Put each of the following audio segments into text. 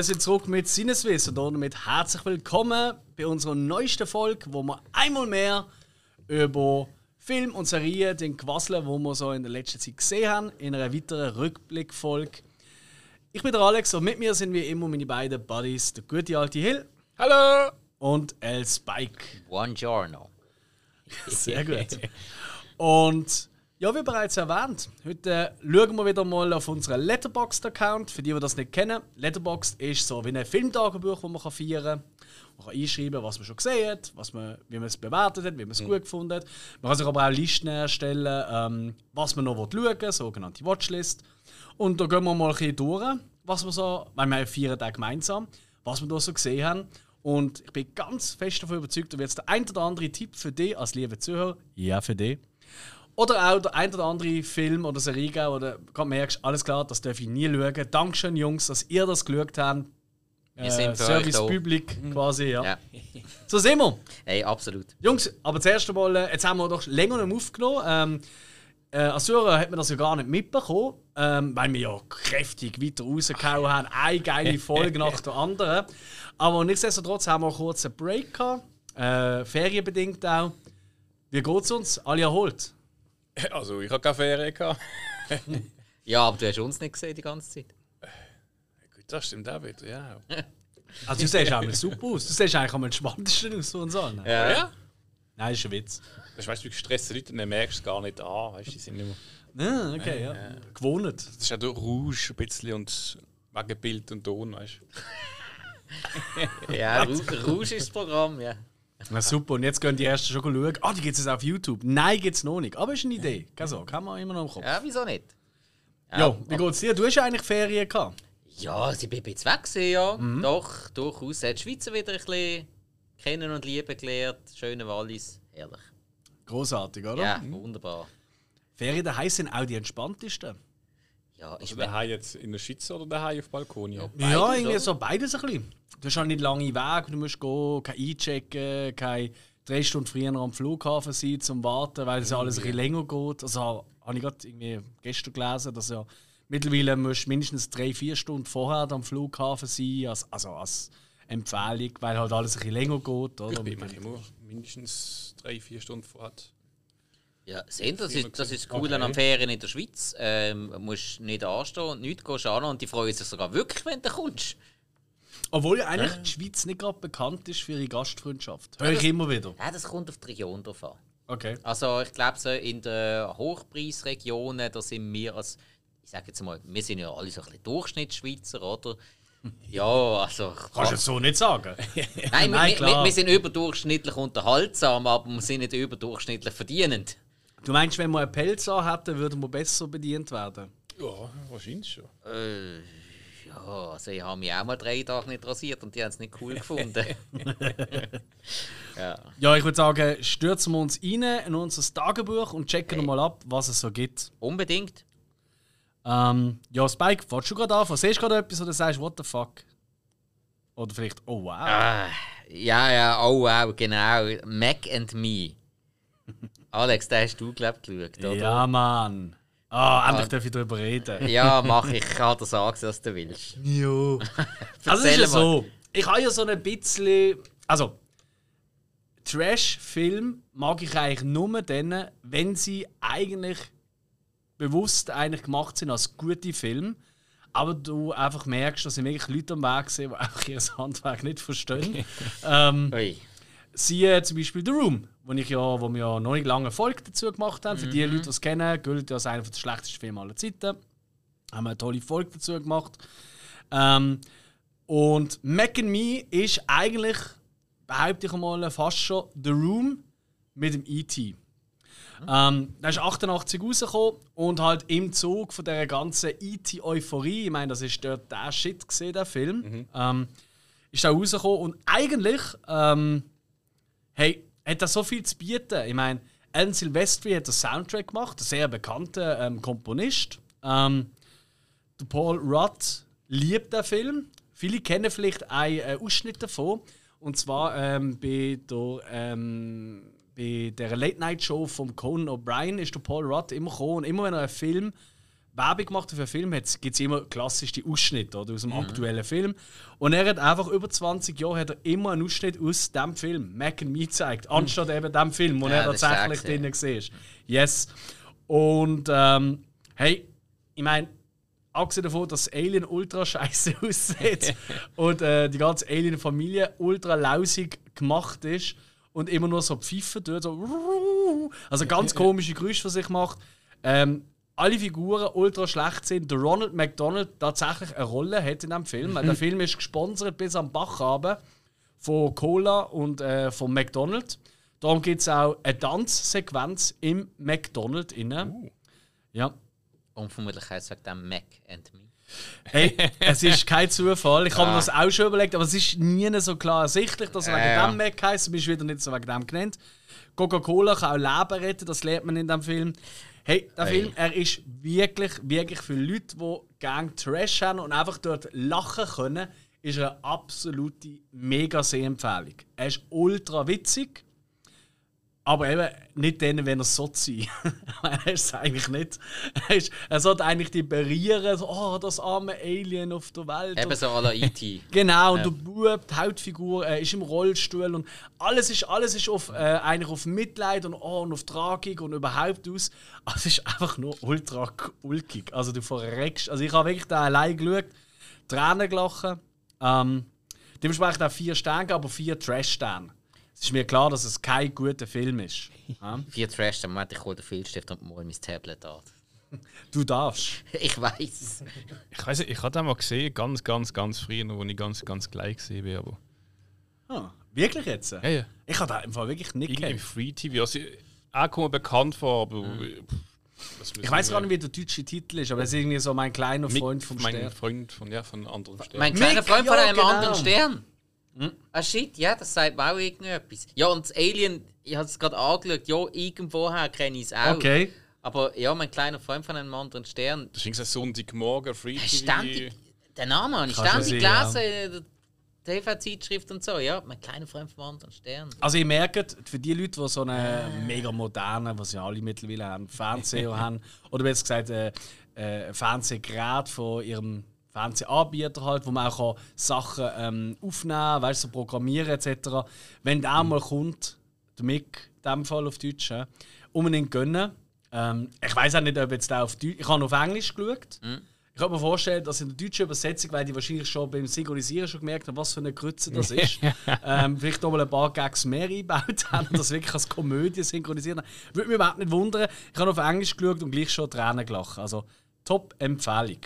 Wir sind zurück mit Sinneswiss und damit herzlich willkommen bei unserer neuesten Folge, wo wir einmal mehr über Film und Serien den quasseln, wo wir so in der letzten Zeit gesehen haben, in einer weiteren Rückblickfolge. Ich bin der Alex und mit mir sind wie immer meine beiden Buddies, der gute alte Hill. Hallo! Und El Spike. Buongiorno. Sehr gut. Und ja, wie bereits erwähnt, heute schauen wir wieder mal auf unseren Letterboxd-Account. Für die, die das nicht kennen, Letterboxd ist so wie ein Filmtagebuch, das man feiern kann. Man kann einschreiben, was man schon gesehen hat, was man, wie man es bewertet hat, wie man es mhm. gut gefunden hat. Man kann sich aber auch Listen erstellen, ähm, was man noch schauen will, sogenannte Watchlist. Und da gehen wir mal ein bisschen durch, was wir so, weil wir feiern Tage gemeinsam, was wir da so gesehen haben. Und ich bin ganz fest davon überzeugt, da wird der ein oder andere Tipp für dich als liebe Zuhörer, ja für dich, oder auch der ein oder andere Film oder Serie geben, oder du merkst, alles klar, das darf ich nie schauen. Dankeschön, Jungs, dass ihr das geschaut habt. Wir sind äh, Service Public mhm. quasi, ja. ja. So sind wir. Hey, absolut. Jungs, aber zuerst einmal, äh, jetzt haben wir doch länger nicht aufgenommen. Ähm, äh, Zuhörer hat man das ja gar nicht mitbekommen, ähm, weil wir ja kräftig weiter rausgehauen haben. Eine geile Folge nach der anderen. Aber nichtsdestotrotz haben wir kurz einen Break gehabt. Äh, ferienbedingt auch. Wie geht es uns? Alle erholt? Also, ich habe keine Ferien gehabt. ja, aber du hast uns nicht gesehen die ganze Zeit. Gut, das stimmt auch wieder, ja. Also, du siehst auch super aus. Du siehst eigentlich am entspanntesten aus von uns allen. Ja. ja? Nein, ist ein Witz. Das weißt du, wie gestresste Leute, dann merkst du es gar nicht an. Weißt, die sind nicht mehr. Ja, okay, ja. ja. Gewohnt. Das ist auch durch Rouge ein bisschen und wegen Bild und Ton, weißt du. ja, Rouge ist das Programm, ja. Na super, und jetzt gehen die ersten schon schauen. Ah, oh, die gibt es auf YouTube. Nein, gibt es noch nicht. Aber ist eine Idee. Keine Sorge, haben wir immer noch im Kopf. Ja, wieso nicht? Ja, ja wie geht's dir? Du hast ja eigentlich Ferien gehabt. Ja, sie bin jetzt weg gewesen, ja. Mhm. Doch, durchaus. Hat die Schweizer wieder ein bisschen kennen und lieben gelernt. Schöne Wallis. Herrlich. Großartig, oder? Ja, wunderbar. Ferien daheim sind auch die entspanntesten. Ja, ich also daheim jetzt in der Schweiz oder daheim auf Balkon? Ja, beides, ja irgendwie oder? so beides ein bisschen. Du hast halt nicht lange Weg, du musst gehen, kein einchecken, kein drei Stunden früher am Flughafen sein zum Warten, weil es ja alles ein bisschen länger geht. Also habe ich gerade irgendwie gestern gelesen, dass ja mittlerweile musst mindestens drei, vier Stunden vorher am Flughafen sein, als, also als Empfehlung, weil halt alles ein bisschen länger geht. Oder? Ich bin immer mindestens drei, vier Stunden vorher. Ja, sehen, das ist, das ist cool okay. an Ferien in der Schweiz. Ähm, musst nicht anstehen und nichts gehen an und die freuen sich sogar wirklich, wenn du kommst. Obwohl ja eigentlich ja. die Schweiz nicht gerade bekannt ist für ihre Gastfreundschaft. Höre ich immer wieder. Ja, das kommt auf die Region drauf an. Okay. Also ich glaube, so in den Hochpreisregionen, da sind wir als, ich sage jetzt mal, wir sind ja alle so ein bisschen Durchschnittsschweizer, oder? Ja, also. Kannst du es so nicht sagen? Nein, Nein wir, wir, wir, sind überdurchschnittlich unterhaltsam, aber wir sind nicht überdurchschnittlich verdienend. Du meinst, wenn wir einen Pelz hätten, würden wir besser bedient werden? Ja, wahrscheinlich schon. Äh, ja, also ich habe mich auch mal drei Tage nicht rasiert und die haben es nicht cool gefunden. ja. ja, ich würde sagen, stürzen wir uns rein in unser Tagebuch und checken hey. mal ab, was es so gibt. Unbedingt. Ähm, ja, Spike, wolltest du gerade anfangen? Siehst du gerade etwas oder sagst what the fuck? Oder vielleicht, oh wow. Ah, ja, ja, oh wow, genau. Mac and Me. Alex, den hast du, glaube ich, geschaut, oder? Ja, Mann. Ah, endlich darf ich darüber reden. Ja, mach ich. Ich kann dir sagen, was du willst. Jo. also, es ist ja so. Ich habe ja so ein bisschen. Also, Trash-Film mag ich eigentlich nur dann, wenn sie eigentlich bewusst eigentlich gemacht sind als gute Filme. Aber du einfach merkst, dass sie wirklich Leute am Weg sind, die einfach ihr Handwerk nicht verstehen. ähm, Siehe zum Beispiel The Room, wo, ich ja, wo wir ja noch nicht lange Folge dazu gemacht haben. Für die mhm. Leute, die es kennen, gilt als einer der schlechtesten Filme aller Zeiten. Haben wir eine tolle Folge dazu gemacht. Ähm, und Mac and Me ist eigentlich, behaupte ich mal, fast schon The Room mit dem E.T. Mhm. Ähm, der ist 88 rausgekommen und halt im Zug von der ganzen E.T.-Euphorie, ich meine, das ist dort der Shit gesehen, der Film, mhm. ähm, ist da rausgekommen und eigentlich ähm, hey, hat das so viel zu bieten. Ich meine, Alan Silvestri hat den Soundtrack gemacht, ein sehr bekannter ähm, Komponist. Ähm, der Paul Rudd liebt den Film. Viele kennen vielleicht einen äh, Ausschnitt davon. Und zwar ähm, bei, der, ähm, bei der Late Night Show von Conan O'Brien ist der Paul Rudd immer gekommen. Und immer wenn er einen Film Werbung gemacht für einen Film, gibt es immer klassisch die Ausschnitte oder, aus dem aktuellen Film. Und er hat einfach über 20 Jahre hat er immer einen Ausschnitt aus dem Film, Mac and Me, gezeigt, anstatt eben dem Film, wo Ja, er tatsächlich drin war. Yes. Und ähm, hey, ich meine, abgesehen davon, dass das Alien ultra scheiße aussieht und äh, die ganze Alien-Familie ultra lausig gemacht ist und immer nur so pfeifen tut, so also ganz komische Geräusche für sich macht. Ähm, alle Figuren ultra schlecht sind. Der Ronald McDonald tatsächlich eine Rolle hat in diesem Film. Der Film ist gesponsert bis am Bach runter von Cola und äh, von McDonald's. Darum gibt es auch eine Tanzsequenz im McDonald's innen. Ja. Und vermutlich heißt es dem Mac and Me. Hey, es ist kein Zufall. Ich habe mir das auch schon überlegt, aber es ist nie so klar ersichtlich, dass er wegen Ja, ja. dem Mac heisst. Du bist wieder nicht so wegen dem genannt. Coca-Cola kann auch Leben retten, das lernt man in dem Film. Hey, der Hey. Film, er ist wirklich, wirklich für Leute, die gerne Trash haben und einfach dort lachen können, ist er eine absolute mega Sehempfehlung. Er ist ultra witzig. Aber eben nicht dann, wenn er so sein. er ist eigentlich nicht. Er, ist, er sollte eigentlich die berieren, so, oh, das arme Alien auf der Welt. Eben so E E.T. Genau, und der Bub, die Hauptfigur, äh, ist im Rollstuhl und alles ist, alles ist auf, äh, eigentlich auf Mitleid und, oh, und auf Tragik und überhaupt aus. Aber es ist einfach nur ultra ulkig. Also du verreckst. Also ich habe wirklich da allein geschaut, Tränen gelachen. Ähm, dementsprechend auch vier Sterne, aber vier Trash-Sterne. Es ist mir klar, dass es kein guter Film ist. Ja? Vier Trash, dann Moment, ich hole den Filzstift und mal mein Tablet an. Du darfst. Ich weiß. Ich weiß ich habe den mal gesehen, ganz, ganz, ganz früher, wo ich ganz, ganz gleich gesehen bin. Aber Ah, wirklich jetzt? ja, ja. Ich habe da im Fall wirklich nicht Irgendwie im. Free TV. Also, auch kommt bekannt vor, aber. Ich weiß gar nicht, wie der deutsche Titel ist, aber es ist irgendwie so mein kleiner Freund vom Mein Stern. Freund von, ja, von anderen Sternen. Mein kleiner Freund von ja, einem genau. anderen Stern. Ah shit, ja, das sagt mir auch irgendetwas. Ja, und das Alien, ich habe es gerade angeschaut, ja, irgendwoher kenne ich es auch. Okay. Aber ja, mein kleiner Freund von einem anderen Stern. Das ist ein Sonntagmorgen, Free TV. Ständig, den Namen habe ich ständig gelesen, in der TV-Zeitschrift und so. Ja, mein kleiner Freund von einem anderen Stern. Also ihr merkt, für die Leute, die so einen mega modernen, was ja alle mittlerweile haben, Fernseher haben, oder besser gesagt äh, äh, ein Fernsehgerät von ihrem Fernsehanbieter halt, wo man auch kann Sachen ähm, aufnehmen, weißt, so programmieren etc. Wenn der mal kommt, der Mick, in dem Fall auf Deutsch, äh, unbedingt gönnen. Ähm, ich weiß auch nicht, ob jetzt der auf Deutsch, ich habe auf Englisch geschaut. Ich kann mir vorstellen, dass in der deutschen Übersetzung, weil die wahrscheinlich schon beim Synchronisieren schon gemerkt haben, was für eine Grütze das ist, ähm, vielleicht auch mal ein paar Gags mehr eingebaut haben und das wirklich als Komödie synchronisiert haben. Würde mich überhaupt nicht wundern. Ich habe auf Englisch geschaut und gleich schon Tränen gelacht. Also, Top-Empfehlung.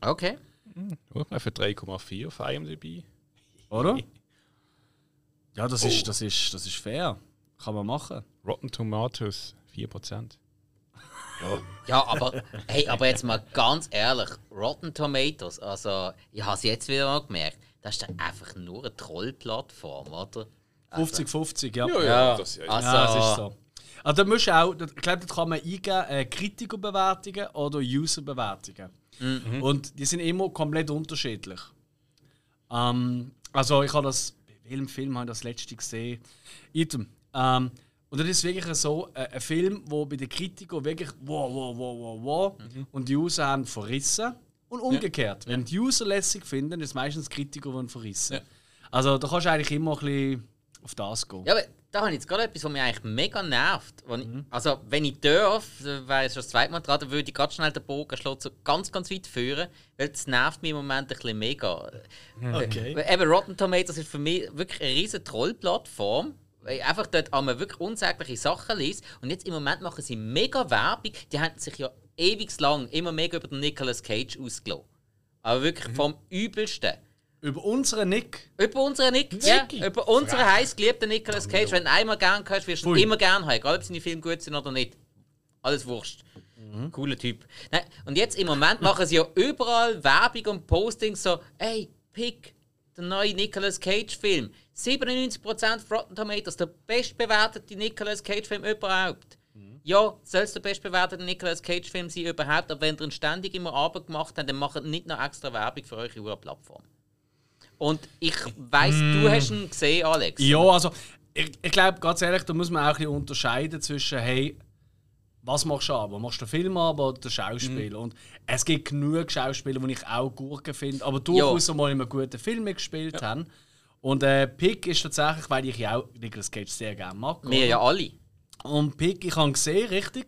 Okay. Schau mal für 3,4 auf IMDb. Oder? Ja, das, ist, das, ist, das ist fair. Kann man machen. Rotten Tomatoes 4%. Ja, aber, hey, aber jetzt mal ganz ehrlich, Rotten Tomatoes, also ich habe es jetzt wieder mal gemerkt, das ist dann einfach nur eine Trollplattform, oder? 50-50, ja. Ja, Ja, das ja. also- Ja, das ist so. Also, da musst du auch, ich glaube, da kann man eingeben, äh, Kritikerbewertungen oder Userbewertungen. Und die sind immer komplett unterschiedlich. Ähm, also, ich habe das, bei welchem Film habe ich das letzte gesehen? Item. Ähm, und das ist wirklich so äh, ein Film, wo bei den Kritikern wirklich wow, wow, wow, wow, wow und die User haben verrissen. Und umgekehrt. Wenn die User lässig finden, ist meistens Kritiker, die verrissen. Ja. Also, da kannst du eigentlich immer ein bisschen auf das gehen. Ja, aber da habe ich jetzt gerade etwas, was mich eigentlich mega nervt. Wenn ich, also, wenn ich darf, äh, wäre es schon das zweite Mal dran, dann würde ich ganz schnell den Bogen schlagen, so ganz, ganz weit führen, weil das nervt mich im Moment ein bisschen mega. Okay. Weil Eben Rotten Tomatoes ist für mich wirklich eine riesige Trollplattform. Weil ich einfach dort einmal wirklich unsägliche Sachen lese. Und jetzt im Moment machen sie mega Werbung. Die haben sich ja ewig lang immer mega über den Nicolas Cage ausgelassen. Aber wirklich vom Übelsten. Über unseren Nick. Über unseren Nick, ja, über unseren heiß geliebten Nicolas Cage. Wenn du einmal gern hörst, wirst du immer gern haben, egal ob seine Filme gut sind oder nicht. Alles wurscht. Cooler Typ. Nein, und jetzt im Moment machen sie ja überall Werbung und Postings so, ey, pick den neuen Nicolas Cage-Film. 97% auf Rotten Tomatoes, der bestbewertete Nicolas Cage-Film überhaupt. Ja, soll es der bestbewertete Nicolas Cage-Film sein überhaupt, aber wenn ihr ihn ständig immer Abend gemacht habt, dann macht nicht noch extra Werbung für eure Plattform. Und ich weiss, du hast ihn gesehen, Alex. Ja, also ich, ich glaube, ganz ehrlich, da muss man auch ein bisschen unterscheiden zwischen, hey, was machst du aber? Machst du den Film aber oder den Schauspieler? Und es gibt genug Schauspieler, die ich auch Gurken finde, aber durchaus mal in einem guten Film mitgespielt haben. Und äh, Pick ist tatsächlich, weil ich ja auch Nicolas Cage sehr gerne mag. Wir ja alle. Und Pick, ich habe ihn gesehen, richtig.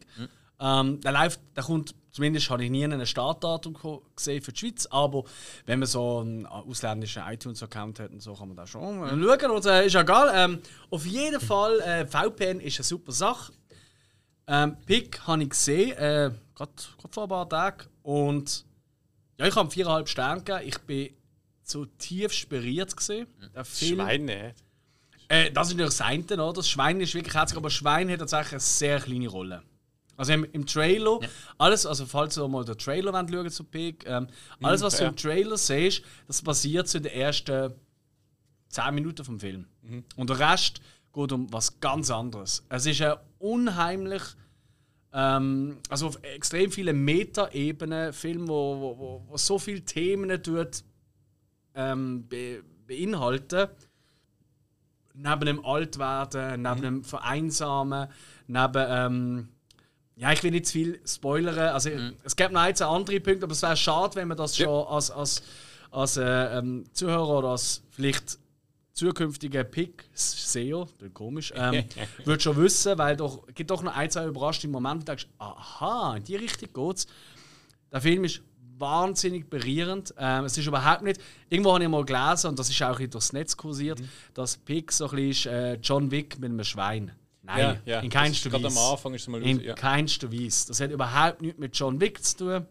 Ähm, der läuft, der kommt, zumindest habe ich nie ein Startdatum gesehen für die Schweiz, aber wenn man so einen ausländischen iTunes-Account hat und so, kann man da schon äh, schauen. Und, äh, ist ja egal. Ähm, auf jeden Fall, äh, VPN ist eine super Sache. Ähm, Pick habe ich gesehen, äh, gerade vor ein paar Tagen. Und ja, ich habe viereinhalb Sterne gegeben. Ich bin zutiefst berührt gesehen. Der Film. Schweine. Äh, das ist natürlich das eine, oder? Das Schwein ist wirklich herzig, aber Schwein hat tatsächlich eine sehr kleine Rolle. Also im, im Trailer, alles, also falls ihr mal den Trailer wollt, schauen zu Pig, ähm, alles, was du ja. im Trailer siehst, das basiert zu den ersten 10 Minuten vom Film. Und der Rest geht um was ganz anderes. Es ist ein unheimlich, ähm, also auf extrem viele Meta-Ebenen Film, wo, wo, wo, wo so viele Themen tut, ähm, be, beinhalten neben dem Altwerden, neben dem Vereinsamen, neben. Ähm, ja, ich will nicht zu viel spoilern. Also, Es gibt noch ein, zwei andere Punkte, aber es wäre schade, wenn man das schon als, als, als äh, ähm, Zuhörer oder als vielleicht zukünftiger Pick-SEO, klingt komisch, ähm, würde schon wissen, weil doch es gibt doch noch ein, zwei überraschende Momente, wo du denkst, aha, in die Richtung geht's. Der Film ist wahnsinnig berührend. Ähm, es ist überhaupt nicht. Irgendwo habe ich mal gelesen, und das ist auch durchs Netz kursiert, dass Pick so ein bisschen ist, äh, John Wick mit einem Schwein. Nein, Ja, ja. in keinster Weise. Gerade am Anfang ist es mal In ja. keinster Weise. Das hat überhaupt nichts mit John Wick zu tun.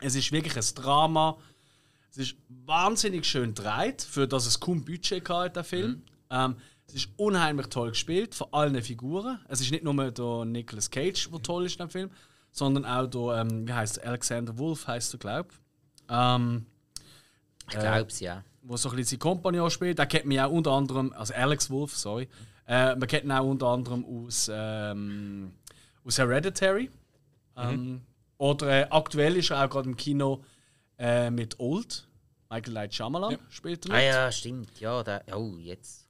Es ist wirklich ein Drama. Es ist wahnsinnig schön gedreht, für das es kaum Budget hatte, der Film. Ähm, es ist unheimlich toll gespielt, von allen Figuren. Es ist nicht nur der Nicolas Cage, der toll ist in dem Film, sondern auch der, ähm, wie heißt er, Alexander Wolf heißt er, glaube ich. Ähm, Ich glaube es, ja. wo so ein bisschen sein Kompagnon spielt. Der kennt mich auch unter anderem, also Alex Wolf, sorry. Äh, man kennt ihn auch unter anderem aus, ähm, aus Hereditary. Ähm, oder äh, aktuell ist er auch gerade im Kino äh, mit Old. Michael Light Shyamalan spielt er Ah ja, stimmt. Ja, der, oh, jetzt.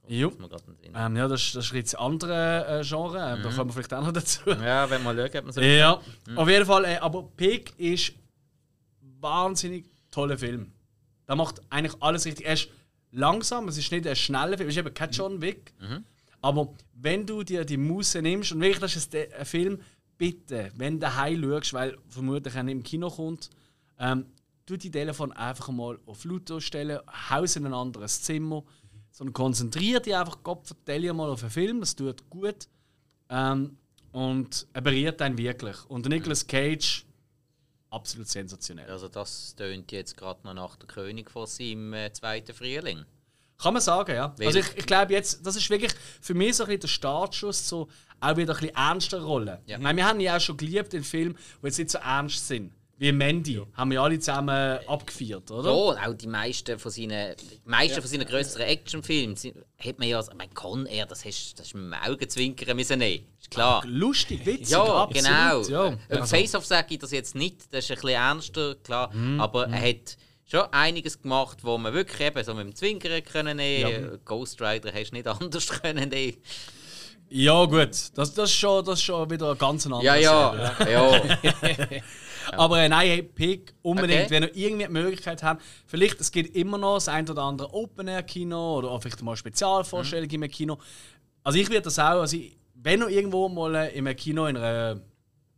Den Sinn. Ähm, ja, das, ist- das ist jetzt ein anderes äh, Genre, äh, da kommen wir vielleicht auch noch dazu. Ja, wenn man schaut, hat man so. Ja, auf jeden Fall. Äh, aber Pig ist wahnsinnig toller Film. Der macht eigentlich alles richtig. Er ist langsam, es ist nicht ein schneller Film, es ist eben kein John Wick. Aber wenn du dir die Muße nimmst und wirklich, das ist ein Film, bitte, wenn du daheim schaust, weil vermutlich er nicht im Kino kommt, ähm, tu die Telefon einfach mal auf Lautlos stellen, haus in ein anderes Zimmer, sondern konzentriere dich einfach, Gott, vertell mal auf einen Film, das tut gut. Ähm, und er berührt einen wirklich. Und Nicolas Cage, absolut sensationell. Also, das tönt jetzt gerade noch nach der König von seinem äh, zweiten Frühling. Kann man sagen, ja. Also ich, ich glaube jetzt, das ist wirklich für mich so ein bisschen der Startschuss zu auch wieder ein bisschen ernster Rollen. Ja. Meine, wir haben ja auch schon geliebt in Filmen, die jetzt nicht so ernst sind. Wie Mandy. Haben wir alle zusammen abgefeiert, oder? Ja, auch die meisten von seinen, meisten von seinen größeren Actionfilmen hat man ja, ich meine, Con Air, das hast, das du mit dem Augenzwinkern müssen nehmen. Ist klar. Lustig, witzig, Ja, absolut. genau. Ja. Also, Face-Off sage ich das jetzt nicht, das ist ein bisschen ernster, klar. Mhm, Aber er hat schon einiges gemacht, wo man wirklich eben so mit dem Zwinkern können nehmen. Ghost Rider hast du nicht anders können nehmen. ja gut, das, das, ist schon, das ist schon wieder ein ganz anderes Ja, ja, ja. Aber äh, nein, hey, Pick, unbedingt, Okay. wenn ihr irgendwie die Möglichkeit habt, vielleicht, es gibt immer noch das ein oder andere Open-Air-Kino oder auch vielleicht mal Spezialvorstellungen im Kino. Also ich würde das auch, also ich, wenn ihr irgendwo mal äh, im Kino in einer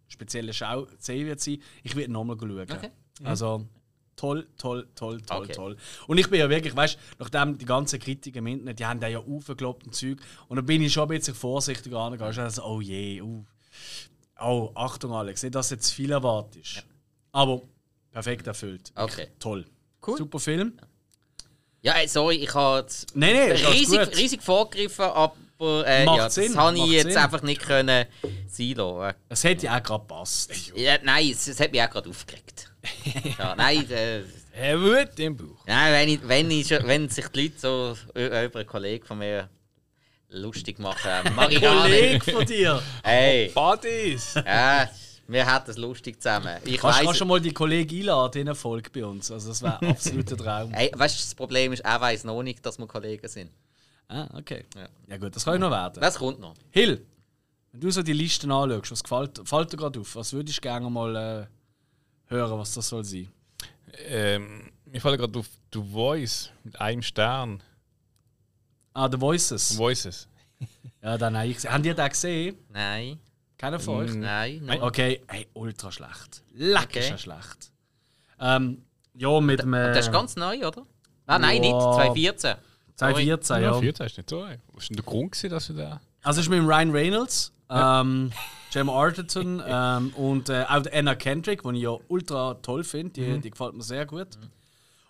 speziellen Schau sehen wird sein, ich würde nochmal schauen. Okay. Also toll, toll, toll, toll, Okay. toll. Und ich bin ja wirklich, weißt du, nachdem die ganzen Kritiker im Internet, die haben da ja aufgekloppt und Zeug, und dann bin ich schon ein bisschen vorsichtiger angegangen. Also, oh je, uh. Oh, Achtung Alex, nicht, dass jetzt viel erwartest. Aber perfekt erfüllt. Okay. Toll. Cool. Super Film. Ja, sorry, ich habe Nein, nein, riesig, riesig vorgegriffen, aber äh, Macht ja, das Sinn, habe ich jetzt Sinn. einfach nicht können sein lassen. Es hätte ja auch gerade gepasst. Ja, nein, es, es hat mich auch gerade aufgeregt. ja, nein, äh, Er wird im Buch. nein wenn, ich, wenn, ich, wenn sich die Leute so ö- über einen Kollegen von mir lustig machen, äh, mag ich gar nicht. Kollege von dir. Hey, Buddies! ja, wir hatten es lustig zusammen. Ich Kannst weiss, schon mal die Kollegen einladen in eine Folge bei uns? Also das wäre absoluter Traum. Ey, weißt du, das Problem ist, er weiß noch nicht, dass wir Kollegen sind. Ah, okay. Ja. Ja gut, das kann ja noch werden. Das kommt noch. Hill, Wenn du so die Listen anschaust, was gefällt, fällt dir gerade auf? Was würdest du gerne mal äh, hören, was das soll sein? Ähm, mir fällt gerade auf The Voice mit einem Stern. Ah, The Voices. Voices. Ja, dann habe ich gesehen. Habt ihr den gesehen? Nein, Keiner von euch? nein, nein. Okay, hey, ultra schlecht. Leck Okay. ist er schlecht. Ähm, ja, mit dem. Äh, Das ist ganz neu, oder? Ah, nein, nicht. Ja. 2014. 2014, Ja, ja. 14 ist nicht so. ey. Was ist denn der Grund, gewesen, dass du da. Also, es ist mit dem Ryan Reynolds, ähm, Gemma Arterton ähm, und äh, auch der Anna Kendrick, die ich ja ultra toll finde. Die, die gefällt mir sehr gut.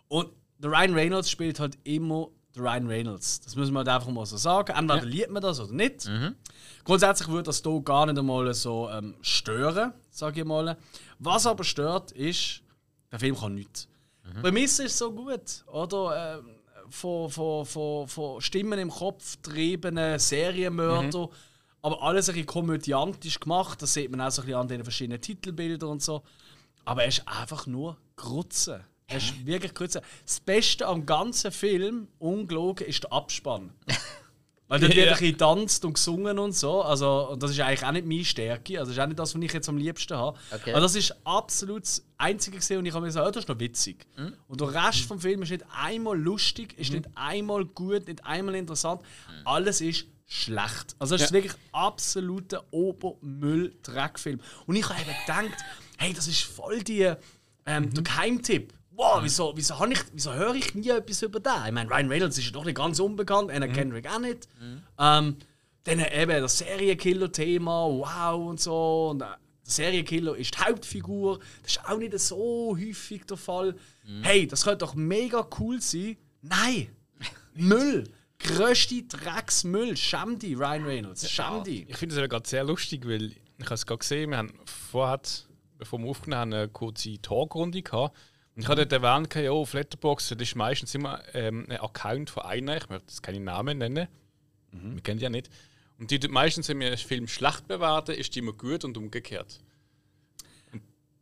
Und der Ryan Reynolds spielt halt immer der Ryan Reynolds. Das müssen wir halt einfach mal so sagen. Entweder liebt man das oder nicht. Grundsätzlich würde das hier gar nicht einmal so ähm, stören, sage ich mal. Was aber stört, ist, der Film kann nichts. Die Prämisse ist so gut, oder? Ähm, von, von, von, von Stimmen im Kopf getriebene Serienmörder, aber alles ein bisschen komödiantisch gemacht. Das sieht man auch so ein bisschen an den verschiedenen Titelbildern und so. Aber er ist einfach nur Grütze. Er ist wirklich Grütze. Das Beste am ganzen Film, ungelogen, ist der Abspann. Weil dort wird ein bisschen getanzt und gesungen und so. Also, und das ist eigentlich auch nicht meine Stärke. Also, das ist auch nicht das, was ich jetzt am liebsten habe. Okay. Aber das ist absolut das Einzige, gesehen, und ich habe mir gesagt, oh, das ist noch witzig. Und der Rest vom Film ist nicht einmal lustig, ist nicht einmal gut, nicht einmal interessant. Alles ist schlecht. Also, es ist Ja. wirklich absoluter Obermüll-Dreckfilm. Und ich habe eben gedacht, hey, das ist voll die, ähm, der Geheimtipp. Wow, wieso, wieso, ich, wieso höre ich nie etwas über den? Ich meine, Ryan Reynolds ist ja doch nicht ganz unbekannt, Anna Kendrick auch nicht. Ähm, dann eben das Serienkiller-Thema, wow und so. Und, äh, der Serienkiller ist die Hauptfigur. Das ist auch nicht so häufig der Fall. Hey, das könnte doch mega cool sein. Nein! Müll! Größte Drecksmüll. Schäm dich, Ryan Reynolds. Schäm dich. Ich finde es gerade sehr lustig, weil ich habe es gerade gesehen, wir haben vorher, bevor wir aufgenommen haben, eine kurze Talkrunde gehabt. Und ich habe dort erwähnt, ja, auf Letterboxd, das ist meistens immer ähm, ein Account von einer, ich möchte jetzt keine Namen nennen, wir kennen die ja nicht. Und die meistens, wenn wir einen Film schlecht bewerten, ist die immer gut und umgekehrt.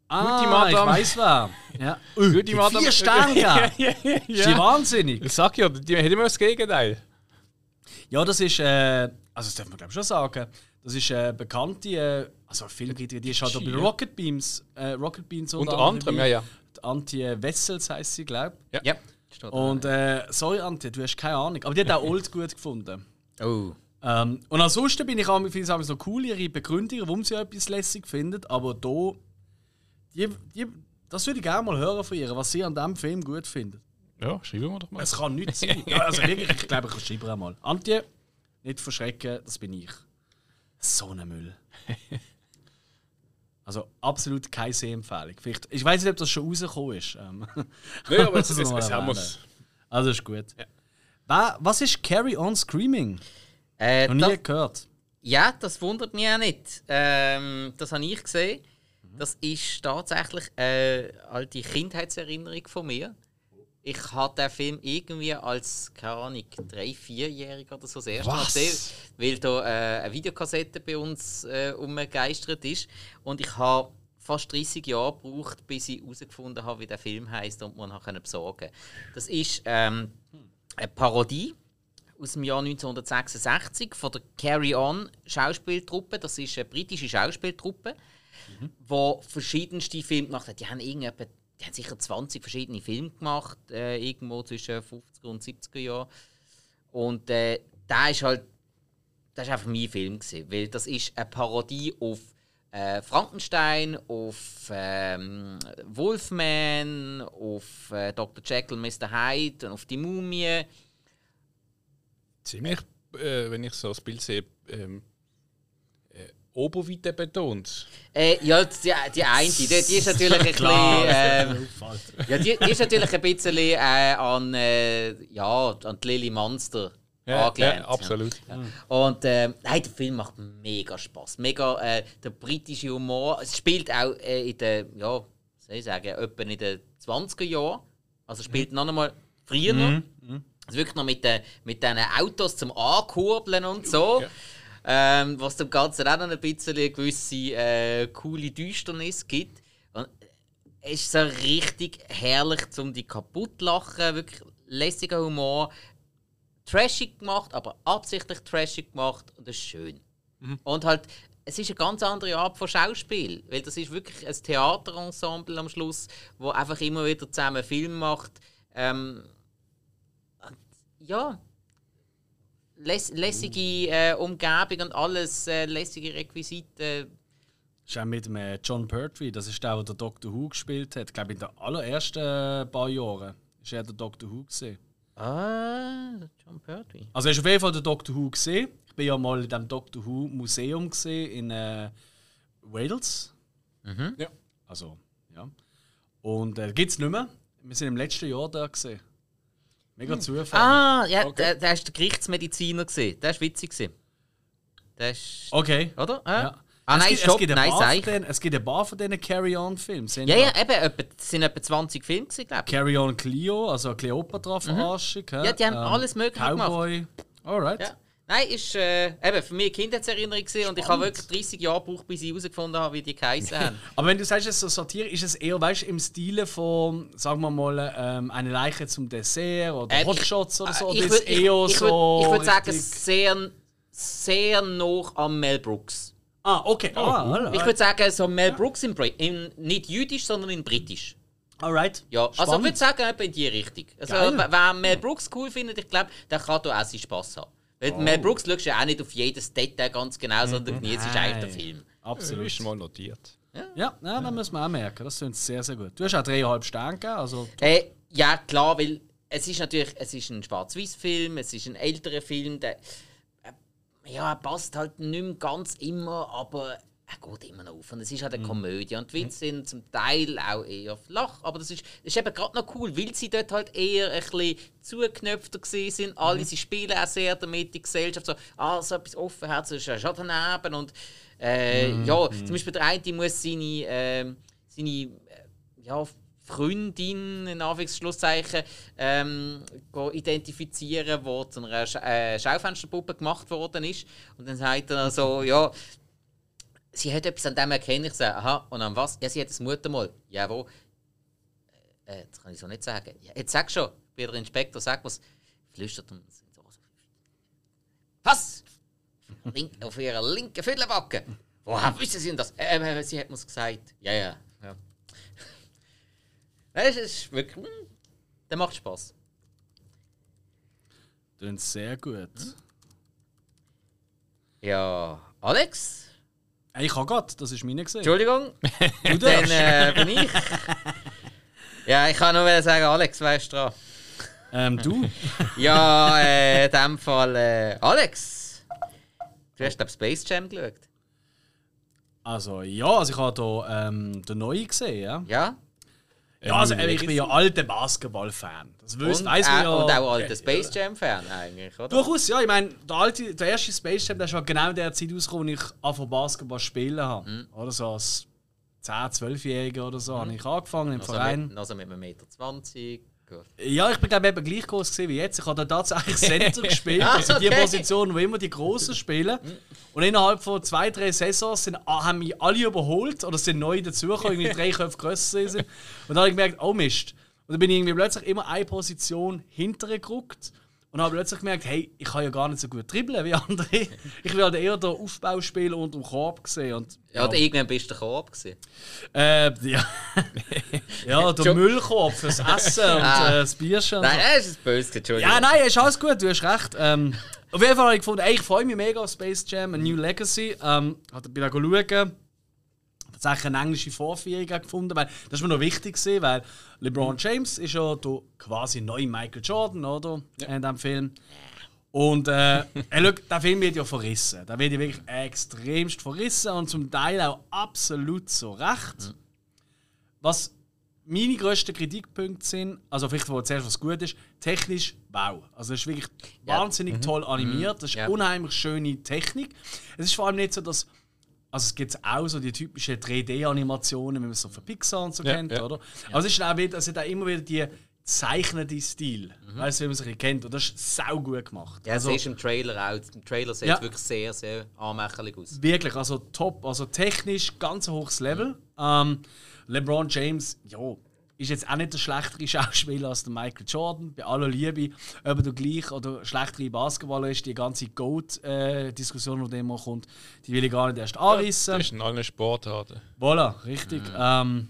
Ah, Gute Madame. ich weiß wer. Ja. Gute die Madame- vier Sterne ja, ja, Ist die wahnsinnig? Ich sag ja, die haben immer das Gegenteil. Ja, das ist, äh, also das darf man glaube ich schon sagen, das ist eine bekannte, äh, also Filmkritik, die ist halt auch bei. Rocket Beams, äh, Rocket Beans Unter anderem, ja, ja. Antje Wessels heisst sie, glaube ich. Ja. Da. Und äh, sorry Antje, du hast keine Ahnung, aber die hat auch Old gut gefunden. oh. Ähm, und ansonsten bin ich auch finde ich es so cool, ihre Begründungen, warum sie etwas lässig findet, aber da, die, die, das würde ich gerne mal hören von ihr, was sie an diesem Film gut findet. Ja, schreiben wir doch mal. Es kann nichts sein. Ja, also wirklich, ich glaube, ich schreibe einmal. Antje, nicht verschrecken, das bin ich. So ein Müll. Also absolut keine Sehempfehlung. Vielleicht, ich weiß nicht, ob das schon rausgekommen ist. Ähm, Nein, aber es, das es, es haben wir. Also ist gut. Wa- Was ist Carry On Screaming? Äh, Noch nie das, gehört. ja, das wundert mich auch nicht. Ähm, das habe ich gesehen. Das ist tatsächlich eine alte Kindheitserinnerung von mir. Ich habe den Film irgendwie als, keine Ahnung, drei, vierjähriger oder so das erste Mal Was? gesehen, weil da äh, eine Videokassette bei uns äh, umgegeistert ist. Und ich habe fast 30 Jahre gebraucht, bis ich herausgefunden habe, wie der Film heißt und man nachher besorgen Das ist ähm, eine Parodie aus dem Jahr 1966 von der Carry On Schauspieltruppe. Das ist eine britische Schauspieltruppe, die verschiedenste Filme gemacht hat. Die haben, irgendetwa, die haben sicher 20 verschiedene Filme gemacht, äh, irgendwo zwischen 50er und 70er Jahren. Und äh, der ist halt, das ist einfach mein Film gewesen, weil das ist eine Parodie auf äh, Frankenstein, auf ähm, Wolfman, auf äh, Dr. Jekyll, Mr. Hyde und auf die Mumie. Ziemlich, äh, wenn ich so das Bild sehe, ähm, äh, Oberweite betont. Äh, ja, die, die eine, die, die ist natürlich ein bisschen, ähm, ja, die, die ist natürlich ein bisschen äh, an, äh, ja, an die Lily Monster angelehnt. ja, absolut. Und äh, nein, der Film macht mega Spaß. Mega äh, der britische Humor. Es spielt auch äh, in den, ja, soll ich sagen, etwa in den 20er Jahren. Also spielt noch einmal früher noch. Also wirklich noch mit den mit den Autos zum Ankurbeln und so. Ja. Ähm, was dem Ganzen auch noch ein bisschen eine gewisse äh, coole Düsternis gibt. Und es ist so richtig herrlich, zum die kaputt lachen, wirklich lässiger Humor trashig gemacht, aber absichtlich trashig gemacht und das ist schön. Und halt es ist eine ganz andere Art von Schauspiel. Weil das ist wirklich ein Theaterensemble am Schluss, wo einfach immer wieder zusammen Film macht. Ähm, ja. Läss, lässige äh, Umgebung und alles, äh, lässige Requisiten. ist auch mit dem äh, John Pertwee, das ist der, der Doctor Who gespielt hat. Ich glaube, in den allerersten äh, paar Jahren ist er der Doctor Who gesehen. Ah, John Pertwee. Also er ist auf jeden Fall der Doctor Who gesehen. Ich bin ja mal in dem Doctor Who Museum gesehen in äh, Wales. Mhm. Ja. Also ja. Und äh, gibt es nicht mehr. Wir sind im letzten Jahr da gesehen. Mega Zufall. Ah, ja, Okay. der, der ist der Gerichtsmediziner gesehen. Der ist witzig gesehen. Der ist. Okay. Oder? Ja. Ah, es nein, gibt, stopp, es gibt ein nein, sag ich. denen, Es gibt ein paar von diesen Carry-On-Filmen. Ja, ja, eben, etwa, es sind etwa 20 Filme, gewesen, glaube ich. Carry On Cleo, also Cleopatra-Verarschung. Mhm. Ja, die haben alles Mögliche Cowboy. Alright. Ja. Nein, ist äh, eben für mich eine Kindheitserinnerung gewesen und ich habe wirklich 30 Jahre gebraucht, bis ich herausgefunden habe, wie die geheißen haben. Aber wenn du sagst, es ist so Satire, ist es eher weißt, im Stile von, sagen wir mal, ähm, eine Leiche zum Dessert oder Ähm, Hotshots oder so? Äh, ich würd- ich- ich so. Ich würde sagen, sehr, sehr noch am Mel Brooks. Ah, okay. Oh, Ah, alright. Ich würde sagen, so Mel Brooks in, Brit in nicht jüdisch, sondern in britisch. alright. Ja, also ich Spannend. würde sagen, etwa in die Richtung. Also, Geil. wer Mel Brooks cool findet, ich glaube, der kann da auch seinen Spass haben. Weil Oh. Mel Brooks schaust du ja auch nicht auf jedes Detail ganz genau, sondern genießt eigentlich den Nein. Film. Absolut. Ist mal notiert. Ja, ja, das müssen wir auch merken. Das klingt sehr, sehr gut. Du hast auch dreieinhalb Sterne gegeben. Also, Äh, ja, klar, weil es ist natürlich es ist ein Schwarz-Weiß-Film, es ist ein älterer Film, der äh, ja, er passt halt nicht mehr ganz immer, aber er geht immer noch auf. Und es ist halt eine Komödie. Und die Witze sind zum Teil auch eher flach, aber das ist, das ist eben gerade noch cool, weil sie dort halt eher ein bisschen zugeknöpfter sind. Alle, sie spielen auch sehr damit, die Gesellschaft so, ah, so etwas Offenherzig ist ja schon daneben. Und äh, ja, zum Beispiel der eine muss seine, ähm, seine äh, ja, Freundin, in Anführungszeichen, ähm, identifizieren, die zu einer Scha äh, Schaufensterpuppe gemacht worden ist. Und dann sagt er so, ja, sie hat etwas an dem erkennen. Ich sage, aha, und an was? Ja, sie hat das Muttermal. Ja, wo? Äh, das kann ich so nicht sagen. Ja, jetzt sag schon, bin der Inspektor, sag was. Flüstert und ins Ohr. Was? Link, auf ihrer linken Füllenbacke. Woher wissen Sie denn das? Äh, äh, sie hat mir gesagt. Ja, ja. ja. Es ist wirklich. hm, Der macht Spaß. klingt sehr gut. Ja, Alex? Ich habe gerade, das ist meine gesehen. Entschuldigung, Du dann darfst. äh, bin ich. Ja, ich kann nur wieder sagen, Alex, weißt du dran. Ähm, du? Ja, äh, in dem Fall, äh, Alex. Du hast, glaube Space Jam geschaut. Also, ja, also ich habe hier ähm, den neuen gesehen, ja. Ja? Ja, also ich bin ja alter Basketball-Fan. Das weiss, Und, weiss äh, ja. und auch alter Space Jam-Fan eigentlich, oder? Durchaus, ja. Ich meine, der, alte, der erste Space Jam, der ist ja genau in der Zeit rausgekommen, als ich angefangen Basketball spielen habe. Mhm. Oder so als 10-, 12-Jähriger oder so habe ich angefangen im Also Verein. mit, also mit einem Meter 20. Gut. Ja, ich bin glaube eben gleich groß wie jetzt. Ich habe da tatsächlich Center gespielt. Ah, Also die. Position, wo immer die Großen spielen. Und innerhalb von zwei, drei Saisons sind, ah, haben mich alle überholt oder sind neu dazugekommen, irgendwie drei Köpfe grösser sind. Und dann habe ich gemerkt, oh Mist. Und dann bin ich irgendwie plötzlich immer eine Position hintergeguckt. Und habe plötzlich gemerkt, hey, ich kann ja gar nicht so gut dribbeln wie andere. Ich will halt eher den Aufbauspieler unter dem Korb gesehen. Und, Ja, oder irgendwann bist du der Korb gewesen. äh, ja. ja, der Müllkorb fürs Essen und Ah. äh, das Bierchen. und so. Nein, das ist böse, Entschuldigung. Ja, nein, ist alles gut, du hast recht. Ähm, auf jeden Fall habe ich gefunden, ey, ich freue mich mega auf Space Jam, A New Legacy. Ähm, bin auch schauen. Eine englische Vorführung gefunden, weil das ist mir noch wichtig gewesen, weil LeBron James ist ja der quasi neue Michael Jordan, oder? In diesem Film. Und äh, schau, der Film wird ja verrissen. Der wird ja wirklich extremst verrissen und zum Teil auch absolut so recht. Was meine grössten Kritikpunkte sind, also vielleicht wo zuerst was gut ist, technisch wow. Also es ist wirklich Ja. wahnsinnig toll animiert, das ist Ja. unheimlich schöne Technik. Es ist vor allem nicht so, dass also es gibt auch so die typischen 3D-Animationen, wie man es so von Pixar und so Ja, kennt, ja. oder? Aber es ist auch wieder, es hat auch immer wieder die zeichnende Stil, weißt du, wie man es kennt. Und das ist sau gut gemacht. Ja, also, das ist im Trailer auch. Im Trailer sieht Ja. es wirklich sehr, sehr anmächerlich aus. Wirklich, also top, also technisch ganz hohes Level. Ähm, LeBron James, ja, ist jetzt auch nicht der schlechtere Schauspieler als der Michael Jordan. Bei aller Liebe, ob er gleich oder schlechtere Basketballer ist, die ganze Goat-Diskussion, die immer kommt, die will ich gar nicht erst anrissen. Das ist in allen Sportarten. Voilà, richtig. Ähm,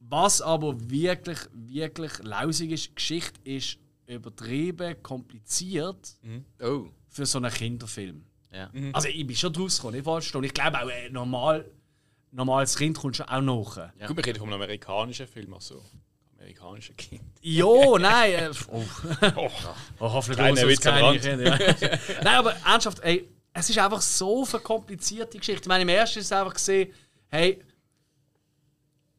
was aber wirklich, wirklich lausig ist, die Geschichte ist übertrieben kompliziert Oh. für so einen Kinderfilm. Ja. Also ich bin schon draus gekommen, nicht falsch verstehen. Ich glaube auch, äh, normal, normales Kind kommt schon auch nach. Ja. Gut, wir reden von einem amerikanischen Film, also amerikanischen Kind. Jo, nein. Äh, oh. Oh, Oh, hoffentlich bloß, Witz keine kennen, ja. Nein, aber ernsthaft, ey, es ist einfach so eine komplizierte Geschichte. Ich meine, im ersten ist es einfach gesehen, hey,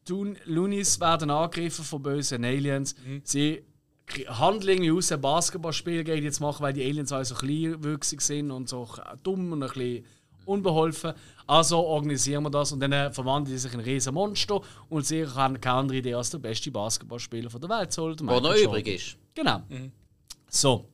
die Loonies werden angegriffen von bösen Aliens. Sie k- handeln irgendwie aus, ein Basketballspiel gegen jetzt machen, weil die Aliens alle so kleinwüchsig sind und so dumm und ein bisschen unbeholfen. Also organisieren wir das und dann äh, verwandeln die sich in ein riesen Monster und sie haben keine andere Idee als der beste Basketballspieler von der Welt zu holen. der noch übrig ist. Genau. So.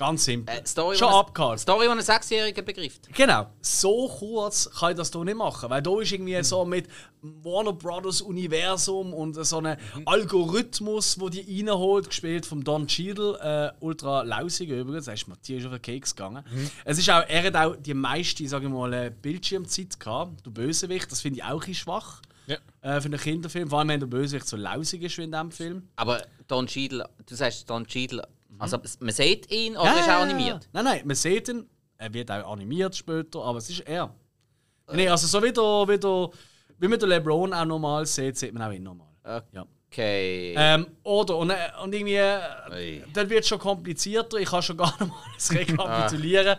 Ganz simpel. Äh, Story, Schon abgehalten. Story, die ein Sechsjähriger begreift. Genau. So kurz kann ich das hier nicht machen. Weil da ist irgendwie so mit Warner Brothers Universum und so einem Algorithmus, wo die reinholt, gespielt von Don Cheadle. Äh, ultra lausig übrigens. Da ist Matthias auf den Keks gegangen. Es ist auch, er hat auch die meiste, sage ich mal, äh, Bildschirmzeit gehabt. Der Bösewicht. Das finde ich auch ein schwach. Ja. Äh, für einen Kinderfilm. Vor allem, wenn der Bösewicht so lausig ist wie in diesem Film. Aber Don Cheadle, du sagst Don Cheadle, also man sieht ihn oder ist er animiert? Nein, nein, man sieht ihn. Er wird auch animiert später, aber es ist er. Nee, also so wie, der, wie, der, wie man den LeBron auch normal sieht, sieht man auch ihn normal. Ja. Okay. Ähm, oder, und, äh, und irgendwie, äh, Ui. dann wird es schon komplizierter. Ich kann schon gar nicht mal das rekapitulieren.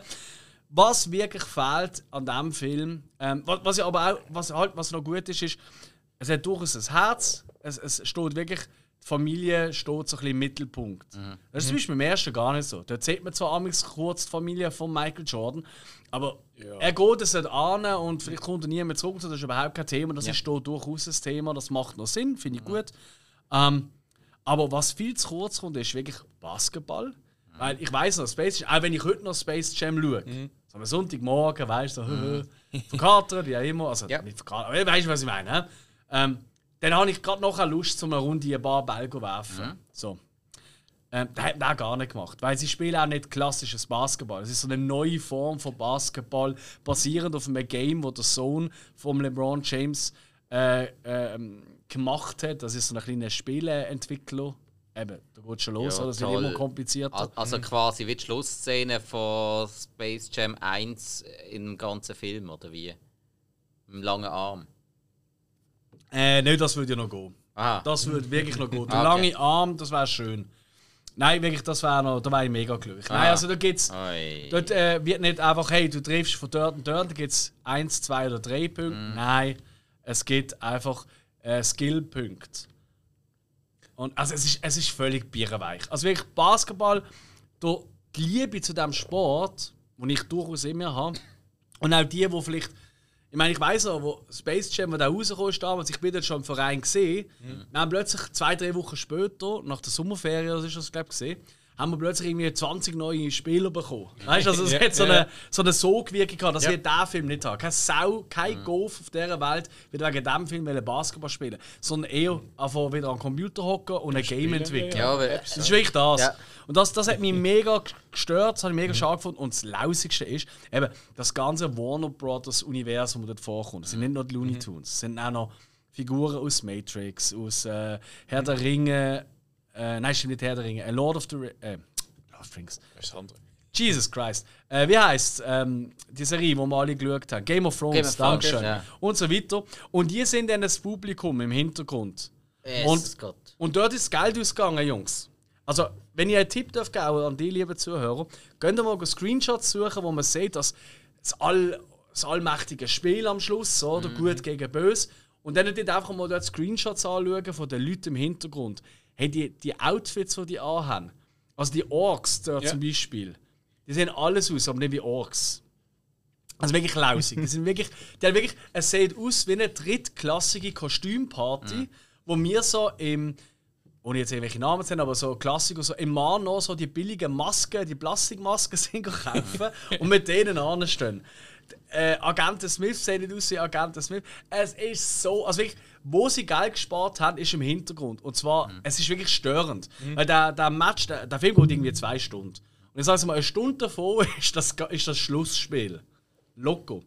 Was wirklich fehlt an diesem Film, ähm, was, was ja aber auch, was halt was noch gut ist, ist, es hat durchaus ein Herz. Es, es steht wirklich, Familie steht so ein bisschen im Mittelpunkt. Das ist zum Beispiel im ersten gar nicht so. Da sieht man zwar amigs kurz die Familie von Michael Jordan, aber er geht es nicht an und vielleicht kommt er nie mehr zurück. Das ist überhaupt kein Thema. Das ist dort durchaus ein Thema. Das macht noch Sinn, finde ich gut. Ähm, aber was viel zu kurz kommt, ist wirklich Basketball. Weil ich weiß noch, Space Jam, auch wenn ich heute noch Space Jam schaue, so am Sonntagmorgen, weißt du, so, verkatert, wie auch immer, also Ja. nicht verkatert, aber weißt du, was ich meine? Ähm, dann habe ich gerade noch eine Lust, zum eine Runde ein paar Bälle zu werfen. So. Ähm, das hat man auch gar nicht gemacht, weil sie spielen auch nicht klassisches Basketball. Es ist so eine neue Form von Basketball, basierend auf einem Game, wo der Sohn von LeBron James äh, ähm, gemacht hat. Das ist so ein kleiner Spieleentwickler. Eben, da geht schon los, Ja, oder? das wird toll. immer komplizierter. Al- Also quasi wie die Schlussszene von Space Jam 1 im ganzen Film, oder wie? Im langen Arm. Äh, nein, das würde ja noch gehen. Aha. Das würde wirklich noch gehen. Der Ah, okay. lange Arm, das wäre schön. Nein, wirklich, das wäre noch, da wäre ich mega glücklich. Nein, Ah. also da gibt's, Oi. dort äh, wird nicht einfach, hey, du triffst von dort und dort, da gibt es eins, zwei oder drei Punkte. Mhm. Nein, es gibt einfach äh, Skill-Punkte. Und also es ist, es ist völlig bierenweich. Also wirklich Basketball, da die Liebe zu diesem Sport, den ich durchaus immer habe, und auch die, die vielleicht. Ich meine, ich weiß noch, wo Space Jam, wo der rausgekommen ist damals, ich bin dort schon im Verein gesehen. Dann plötzlich zwei, drei Wochen später, nach der Sommerferien, das ist das, glaube ich, gesehen, haben wir plötzlich irgendwie 20 neue Spieler bekommen. Weißt du, also es Ja, hat so ja. eine, so eine Sogwirkung gehabt, dass Ja. wir diesen Film nicht haben. Kein Sau, kein Golf auf dieser Welt wird wegen diesem Film Basketball spielen, sondern eher einfach wieder am Computer hocken und ein Game entwickeln. Ja, aber, Das ist wirklich das. Ja. Und das, das hat mich mega gestört, das habe ich mega schade gefunden. Und das Lausigste ist, eben, das ganze Warner Brothers Universum, das dort vorkommt. Das sind nicht nur die Looney Tunes, es sind auch noch Figuren aus Matrix, aus äh, Herr der Ringe, äh, nein, stimmt nicht Herr der Ringe, äh, Lord of the Ri äh, Lord of the Rings. Das ist das andere. Jesus Christ. Äh, wie heißt ähm, die Serie, die wir alle geschaut haben? Game of Thrones, Game of Thrones, Dankeschön. ja. Und so weiter. Und die sind dann das Publikum im Hintergrund. Jesus Gott. Und dort ist Geld ausgegangen, Jungs. Also, wenn ihr einen Tipp dürft geben an die lieben Zuhörer, könnt ihr mal Screenshots suchen, wo man sieht, dass das, all, das allmächtige Spiel am Schluss, oder? Gut gegen böse. Und dann dort einfach mal dort Screenshots anschauen von den Leuten im Hintergrund. Hey, die, die Outfits, die die anhaben, also die Orks dort Ja. zum Beispiel, die sehen alles aus, aber nicht wie Orks. Also wirklich lausig. Die sind wirklich, die haben wirklich, es sieht aus wie eine drittklassige Kostümparty, wo wir so im ohne jetzt irgendwelche Namen zu nennen, aber so Klassiker, so im Mano so die billigen Masken, die Plastikmasken sind kaufen und mit denen anstehen. Äh, Agenten Smith sehen nicht aus wie Agenten Smith. Es ist so, also wirklich, wo sie Geld gespart haben, ist im Hintergrund. Und zwar, es ist wirklich störend. Weil der, der Match, der, der Film geht irgendwie zwei Stunden. Und ich sage mal, eine Stunde davor ist das, ist das Schlussspiel. Loco.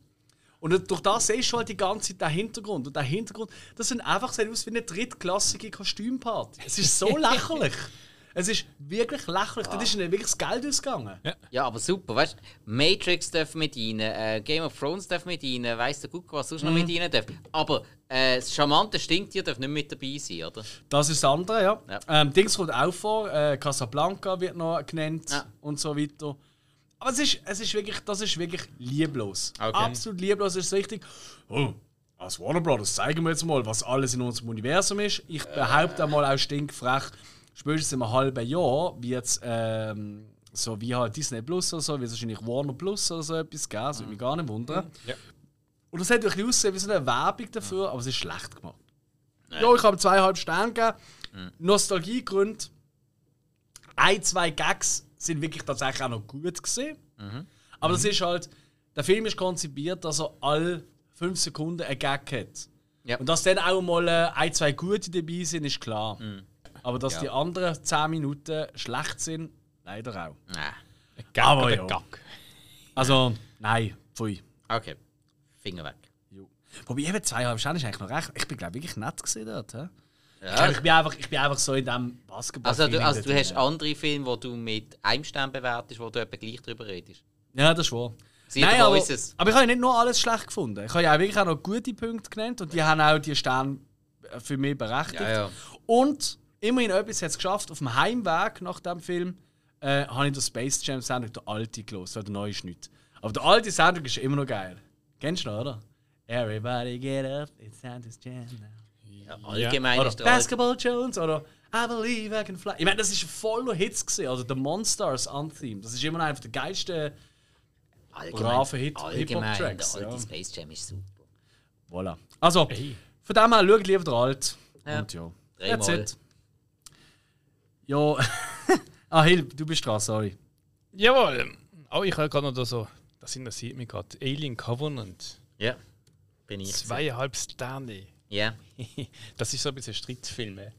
Und durch das siehst du halt die ganze Zeit den Hintergrund. Und der Hintergrund, das sind einfach sieht aus wie eine drittklassige Kostümparty. Es ist so lächerlich. Es ist wirklich lächerlich. Da ist ihnen wirklich das Geld ausgegangen. Ja, aber super, weißt du? Matrix darf mit rein, äh, Game of Thrones darf mit rein, weiss der Guck, was sonst noch mit rein darf. Aber äh, das charmante Stinktier darf nicht mit dabei sein, oder? Das ist das andere, ja. Ja. Ähm, Dings kommt auch vor. Äh, Casablanca wird noch genannt Ja. und so weiter. Aber es ist, es ist wirklich, das ist wirklich lieblos. Okay. Absolut lieblos ist es richtig. Oh, als Warner Brothers zeigen wir jetzt mal, was alles in unserem Universum ist. Ich behaupte einmal auch stinkfrech, spätestens in einem halben Jahr wird es ähm, so wie halt Disney Plus oder so, wird es wahrscheinlich Warner Plus oder so etwas geben. Das würde mich gar nicht wundern. Ja. Und das hat ein bisschen ausgesehen wie so eine Werbung dafür, aber es ist schlecht gemacht. Ja, ich habe zweieinhalb Sterne gegeben. Nostalgiegründe. Ein, zwei Gags sind wirklich tatsächlich auch noch gut gesehen. Aber das ist halt, der Film ist konzipiert, dass er alle fünf Sekunden einen Gag hat. Ja. Und dass dann auch mal äh, ein, zwei gute dabei sind, ist klar. Aber dass Ja. die anderen zehn Minuten schlecht sind, leider auch. Nein. Gag Aber ja. Gag. Also, nein, pfui. Okay. Finger weg. Jo. Wobei eben zweieinhalb Stunden ist eigentlich noch recht. Ich bin glaube wirklich nett gesehen dort. hä? Ich, Ja. ich, bin einfach, ich bin einfach so in diesem basketball Also, du, also du hast andere Filme, wo du mit einem Stern bewertest, wo du etwa gleich drüber redest. Ja, das ist wahr. Sie Nein, aber, Voices. aber ich habe nicht nur alles schlecht gefunden. Ich habe ja auch wirklich auch noch gute Punkte genannt und die haben auch die Sterne für mich berechtigt. Ja, ja. Und immerhin etwas hat es geschafft. Auf dem Heimweg nach dem Film äh, habe ich den Space Jam Soundtrack, der alte, gelesen, weil der neue ist nicht. Aber der alte Soundtrack ist immer noch geil. Kennst du noch, oder? Everybody get up, it's Santa's Jam now. Ja, allgemein Oder ist der Basketball Jones oder I believe I can fly. Ich meine, das ist voller Hits gesehen. Also der Monsters Anthem. Das ist immer noch einer der geilsten. braver Hit- allgemein, der Hip-Hop-Tracks, alte ja. Space Jam ist super. Voilà. Also, Ey. von dem her, schaut lieber den alt. Ja. Und ja. Dreimal. That's it. Ja. ah, Hilb, du bist dran, sorry. Jawohl. Oh, ich habe gerade noch da so, das interessiert mich gerade. Alien Covenant. Ja. Bin ich. Zweieinhalb Sterne. Ja. Das ist so ein bisschen Streitfilme.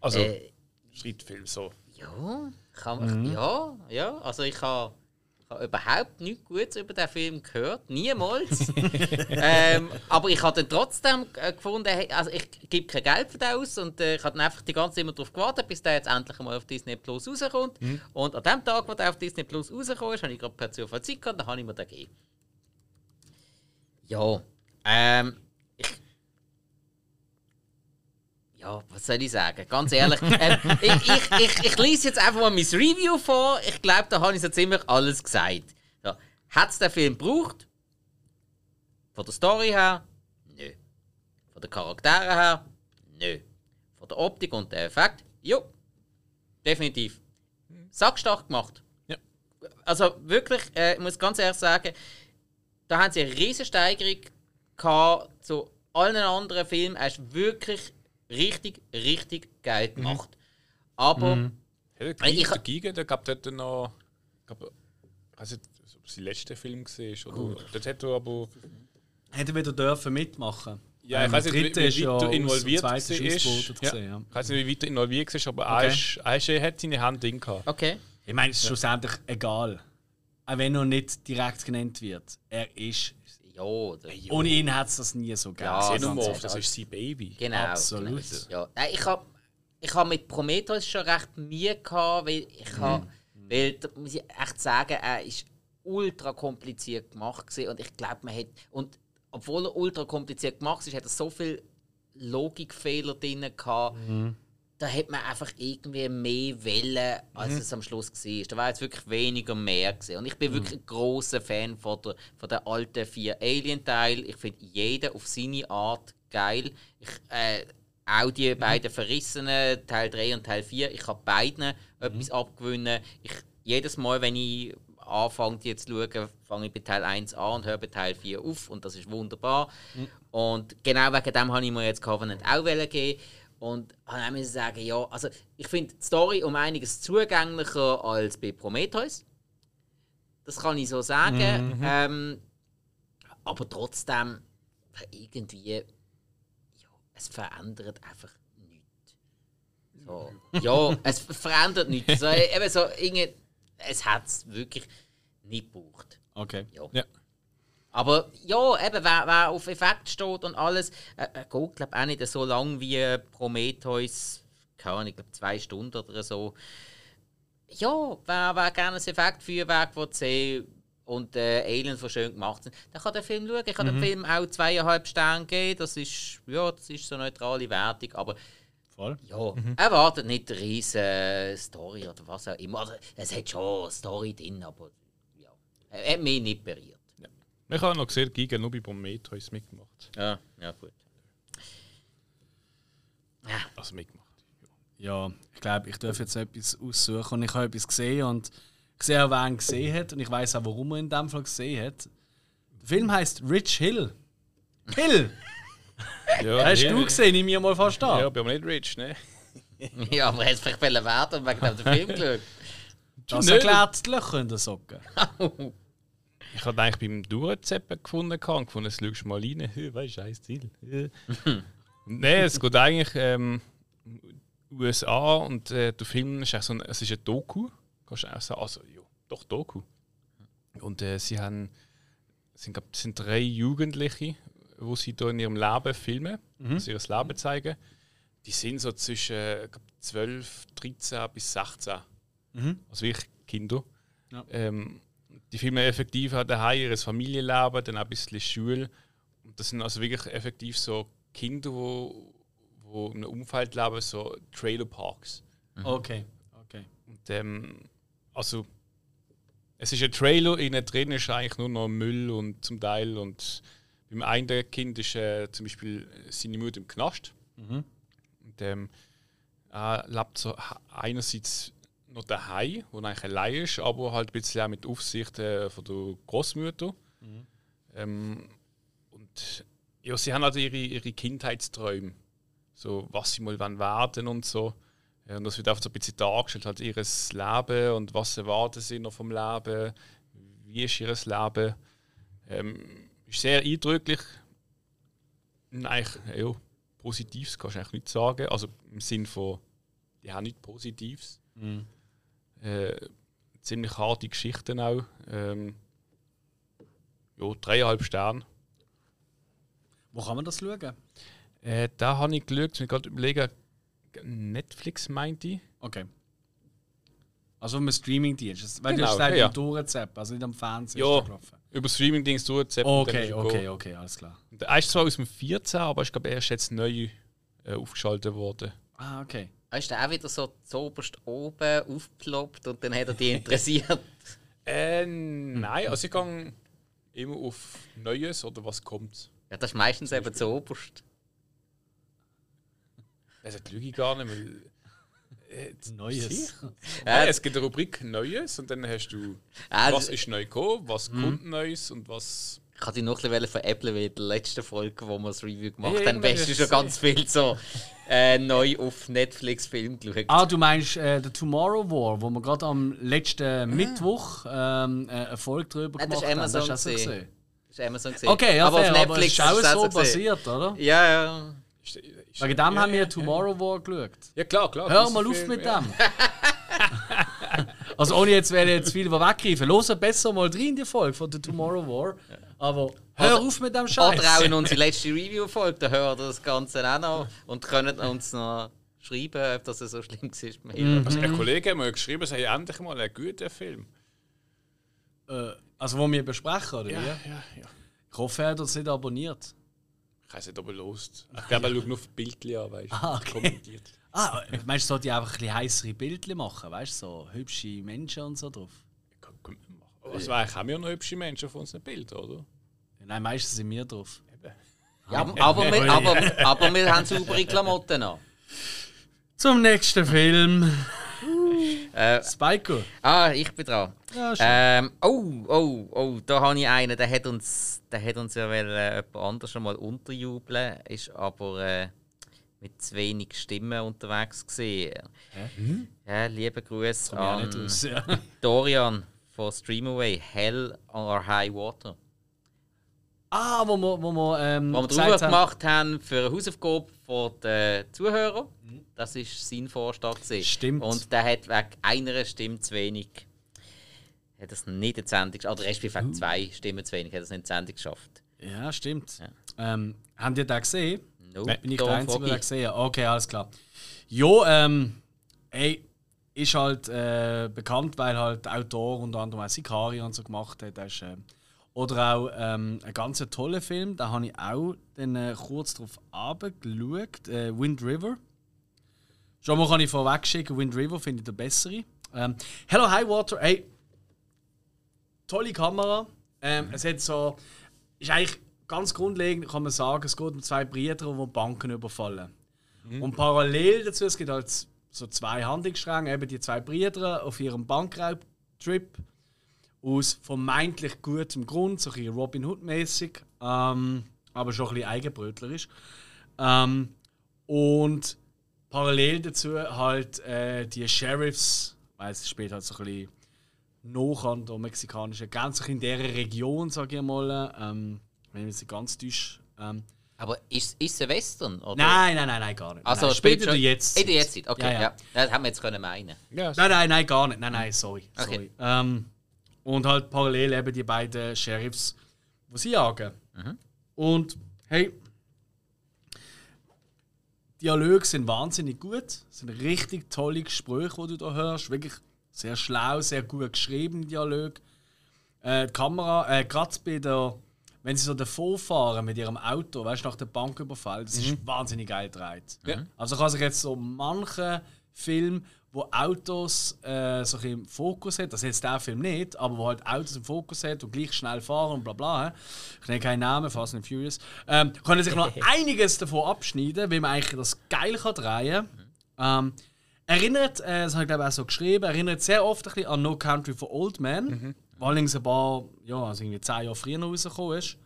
Also, Äh, Streitfilm, so. ja, kann man, ja, ja. Also ich habe habe überhaupt nichts Gutes über den Film gehört, niemals. ähm, aber ich habe dann trotzdem äh, gefunden, also ich gebe kein Geld für den aus und äh, ich habe dann einfach die ganze Zeit immer darauf gewartet, bis der jetzt endlich mal auf Disney Plus rauskommt. Und an dem Tag, wo der auf Disney Plus rausgekommen ist, habe ich gerade per Zufall Zeit gehabt, dann habe ich mir den gegeben. Ja, ähm, ich ja, was soll ich sagen? Ganz ehrlich, ähm, ich, ich, ich, ich lese jetzt einfach mal mein Review vor. Ich glaube, da habe ich so ziemlich alles gesagt. Ja. Hat es den Film gebraucht? Von der Story her? Nö. Von den Charakteren her? Nö. Von der Optik und der Effekt? Jo. Definitiv. Sackstark gemacht. Ja. Also wirklich, äh, ich muss ganz ehrlich sagen, da haben sie eine riesige Steigerung gehabt zu allen anderen Filmen. Er ist wirklich richtig, richtig geil gemacht. Aber Ja, der Ich- Giga, der Giga, der gab dort noch. Ich glaube, ich weiß nicht, ob es sein letzter Film war. Oder, dort hat er aber. Hätte er wieder dürfen mitmachen Ja, ich Ähm, weiß der nicht, wie, weit er aus- involviert der zweite ist war. ausgelotet Ja. gewesen, ja. Ich weiß nicht, wie weit er involviert war, aber Okay. er hat seine Hand drin gehabt. okay. Ich meine, es ist schlussendlich egal. Auch wenn er nicht direkt genannt wird. Er ist. Ja, das, Ohne ihn hat es das nie so gegeben. Ja, ganz Xenomorph, das ist sein Baby. genau. Absolut. Genau. Ja. Nein, ich habe ich hab mit Prometheus schon recht Mühe gehabt, weil ich habe, weil da muss ich echt sagen, er ist ultra kompliziert gemacht gewesen und ich glaube, man hat und obwohl er ultra kompliziert gemacht ist, hat er so viele Logikfehler drin gehabt. Da hat man einfach irgendwie mehr Wellen, als es am Schluss war. Da war jetzt wirklich weniger mehr. Gewesen. Und ich bin wirklich ein großer Fan von der, von der alten vier Alien-Teil. Ich finde jeden auf seine Art geil. Ich, äh, auch die beiden Verrissenen, Teil 3 und Teil 4, ich kann beiden etwas abgewinnen. Ich, jedes Mal, wenn ich anfange, die zu schauen, fange ich bei Teil 1 an und höre bei Teil 4 auf. Und das ist wunderbar. Und genau wegen dem habe ich mir jetzt Covenant auch geben. Und ich muss sagen, ja, also ich finde die Story um einiges zugänglicher als bei Prometheus. Das kann ich so sagen. Ähm, aber trotzdem, irgendwie, ja, es verändert einfach nichts. So, ja, es verändert nichts. So, eben so, irgendwie, es hat es wirklich nicht gebraucht. Okay. Ja. Ja. Aber ja, eben, wer, wer auf Effekt steht und alles, äh, äh, geht glaube auch nicht so lang wie Prometheus, keine Ahnung, ich glaube zwei Stunden oder so. Ja, wer, wer gerne ein Effektfeuerwerk will sehen und äh, Aliens, die schön gemacht sind, der kann den Film schauen. Ich kann dem Film auch zweieinhalb Sterne geben. Das ist, ja, das ist so eine neutrale Wertung. Aber Voll. ja, erwartet nicht eine riesige Story oder was auch immer. Also, es hat schon eine Story drin, aber ja, er hat mich nicht berührt. Ich habe noch gesehen, Giga nur bei Prometheus mitgemacht. Ja, ja, gut. Also mitgemacht. Ja, ich glaube, ich darf jetzt etwas aussuchen und ich habe etwas gesehen und ich sehe auch, wer ihn gesehen hat und ich weiß auch, warum er in dem Fall gesehen hat. Der Film heißt Rich Hill. Hill! Ja, Hast du gesehen? Ich mir mal fast an. Ja, bin aber nicht rich, ne? Ja, aber er hat es vielleicht werden und wegen dem den Film geschaut. Das erklärt die Löcher in der Socke. Ich habe eigentlich beim Durchzeppen gefunden und gefunden, jetzt schaust du mal rein. Weißt scheiß Ziel. Nein, es geht eigentlich ähm, USA und äh, der Film ist so ein, es ist ein Doku. Kannst du auch sagen, also ja, doch Doku. Und äh, sie haben, es sind, glaub, es sind drei Jugendliche, wo sie da in ihrem Leben filmen, also ihr Leben zeigen. Die sind so zwischen glaub, 12, 13 bis 16. Also wirklich Kinder. Ja. Ähm, die filmen effektiv halt daheim ihr Familienleben, dann auch ein bisschen Schule. Und das sind also wirklich effektiv so Kinder, wo, wo in einem Umfeld leben, so Trailerparks. Okay, okay. Und ähm, also es ist ein Trailer, innen drin ist eigentlich nur noch Müll und zum Teil und beim einen Kind ist äh, zum Beispiel seine Mutter im Knast. Und ähm, er lebt so einerseits noch daheim, wo eigentlich allein ist, aber halt ein bisschen auch mit Aufsicht äh, von der Großmutter. Ähm, und ja, sie haben also ihre, ihre Kindheitsträume, so was sie mal wollen werden und so. Ja, und das wird einfach so ein bisschen dargestellt, halt ihr Leben und was erwarten sie noch vom Leben, wie ist ihr Leben. Ähm, ist sehr eindrücklich. Eigentlich, ja, Positives kannst du eigentlich nicht sagen. Also im Sinn von, die haben nichts Positives. Äh, ziemlich harte Geschichten auch. Ähm, ja, dreieinhalb Sterne. Wo kann man das schauen? Äh, da habe ich geschaut, ich gerade überlegen, Netflix meinte ich. Okay. Also um Streaming-Dienst. Weil Genau, du hast gesagt, ja, Durchzappen, also nicht am Fernsehen. Ja. Über und dann Okay, okay, okay, alles klar. Der ist zwar aus dem 14, aber ich glaube, er ist jetzt neu äh, aufgeschaltet worden. Ah, okay. Ist der auch wieder so zoberst oben aufgeploppt und dann hat er die interessiert? Äh, nein, also ich gehe immer auf Neues oder was kommt. ja, das ist meistens eben zoberst. Also die lüge ich gar nicht, weil. Äh, Neues. Nein, es gibt eine Rubrik Neues und dann hast du, Ah, was ist neu gekommen, was kommt Neues und was. Ich hatte dich noch ein bisschen veräppeln wie in der letzten Folge, wo wir das Review gemacht Ja, haben. Da hast du schon ganz viel so äh, neu auf Netflix Film geschaut. Ah, du meinst äh, The Tomorrow War, wo wir gerade am letzten Mittwoch ähm, äh, eine Folge drüber Nein, das gemacht ist haben. Das Amazon hast du gesehen. gesehen. Das ist Amazon gesehen. Okay, ja, aber fair, auf aber Netflix es ist auch so basiert, oder? Ja, ja. Ist, ist, Wegen dem ja, haben wir ja, Tomorrow War geschaut. Ja, klar, klar. Hör mal auf Filme, mit ja. dem. also ohne jetzt werde ich jetzt viel weggreifen. Los besser mal rein in die Folge von The Tomorrow War. Aber hör Oder- auf mit dem Scheiß. Oder auch in unsere letzte Review-Folge, da hört ihr das Ganze auch noch und können uns noch schreiben, ob das so schlimm war. Mhm. Also, ein Kollege hat mir geschrieben, es sei endlich mal ein guter Film. Äh, also wo wir besprechen, oder Ja, wie? ja, ja. Ich hoffe, er hat uns nicht abonniert. Ich weiß nicht, ob er lost. Ich glaube, er schaut nur auf die Bildchen an, weißt du. Ah, okay. Kommentiert. Ah, meinst du, sollte ich einfach ein bisschen heissere Bildchen machen? Weißt du, so hübsche Menschen und so drauf? Kann- kann man machen. Also, eigentlich haben wir noch hübsche Menschen auf unseren Bildern, oder? Nein, meistens sind wir drauf. Ja, aber, wir, aber, aber wir haben saubere Klamotten an. Zum nächsten Film. Äh, Spiko. ah, ich bin dran. Ja. Ähm, oh, oh, oh, da habe ich einen, der hat uns, der hat uns ja wel, äh, jemand anders schon mal unterjubeln, ist aber, äh, mit zu wenig Stimmen unterwegs gesehen. Ja, liebe Grüße Komm ja nicht an raus. Ja. Dorian von Streamaway, Hell or High Water. Ah, wo wir, wo wir, ähm, Was wir drüber haben- gemacht haben für eine Hausaufgabe von den Zuhörern. Das war sein Vorschlag. gewesen. Stimmt. Und der hat wegen einer Stimme zu wenig. Hat das nicht in die Sendung geschafft. Oder respektive wegen zwei Stimmen zu wenig. Hat das nicht in die Sendung geschafft. Ja, stimmt. Ähm, habt ihr den gesehen? Nope, Bin ich der Einzige, der gesehen? Okay, alles klar. Jo, ähm, ey, ist halt äh, bekannt, weil halt der Autor unter anderem auch Sicario und so gemacht hat. Ist, äh, oder auch ähm, ein ganz toller Film, da habe ich auch dann, äh, kurz drauf geschaut. Äh, Wind River. Schon mal kann ich vorweg schicken, Wind River finde ich der bessere. Ähm, Hello High Water, ey, tolle Kamera. Ähm, Es hat so. Ist eigentlich ganz grundlegend, kann man sagen, es geht um zwei Brüder, die Banken überfallen. Und parallel dazu, es gibt halt so zwei Handlungsstränge, eben die zwei Brüder auf ihrem Bankraubtrip aus vermeintlich gutem Grund, so ein Robin Hood-mäßig, ähm, aber schon ein bisschen eigenbrötlerisch. Ähm, und parallel dazu halt äh, die Sheriffs, weil es spielt halt so ein bisschen noch an der mexikanischen Grenze, in dieser Region, sage ich mal, ähm, wenn ich nicht ganz täusche. Ähm, Aber ist, ist es ein Western? Oder? nein, nein, nein, nein, gar nicht. Also nein, spielt in der schon- jetzt. In der Jetztzeit, okay. Ja, Ja, ja. Das hätten wir jetzt können meinen. Ja, Nein, nein, nein, gar nicht. Nein, nein, sorry. Okay. sorry. Ähm, und halt parallel eben die beiden Sheriffs, die sie jagen. Und hey, Dialoge sind wahnsinnig gut. Es sind richtig tolle Gespräche, die du da hörst. Wirklich sehr schlau, sehr gut geschrieben, Dialog. Äh, die Kamera, äh, gerade bei der, wenn sie so davor fahren mit ihrem Auto, weißt du, nach dem Banküberfall, das ist wahnsinnig geil gedreht. Ja. Also kann sich jetzt so manche Film, wo Autos äh, so ein im Fokus hat, das ist jetzt der Film nicht, aber wo halt Autos im Fokus hat und gleich schnell fahren und bla bla. Ich nenne keinen Namen, Fast and Furious. Ähm, können sich noch einiges davon abschneiden, weil man eigentlich das geil kann drehen kann. Ähm, erinnert, äh, das habe ich glaube auch so geschrieben, erinnert sehr oft ein bisschen an No Country for Old Men, mhm. Wo allerdings ein paar, ja, also irgendwie zehn Jahre früher rausgekommen ist.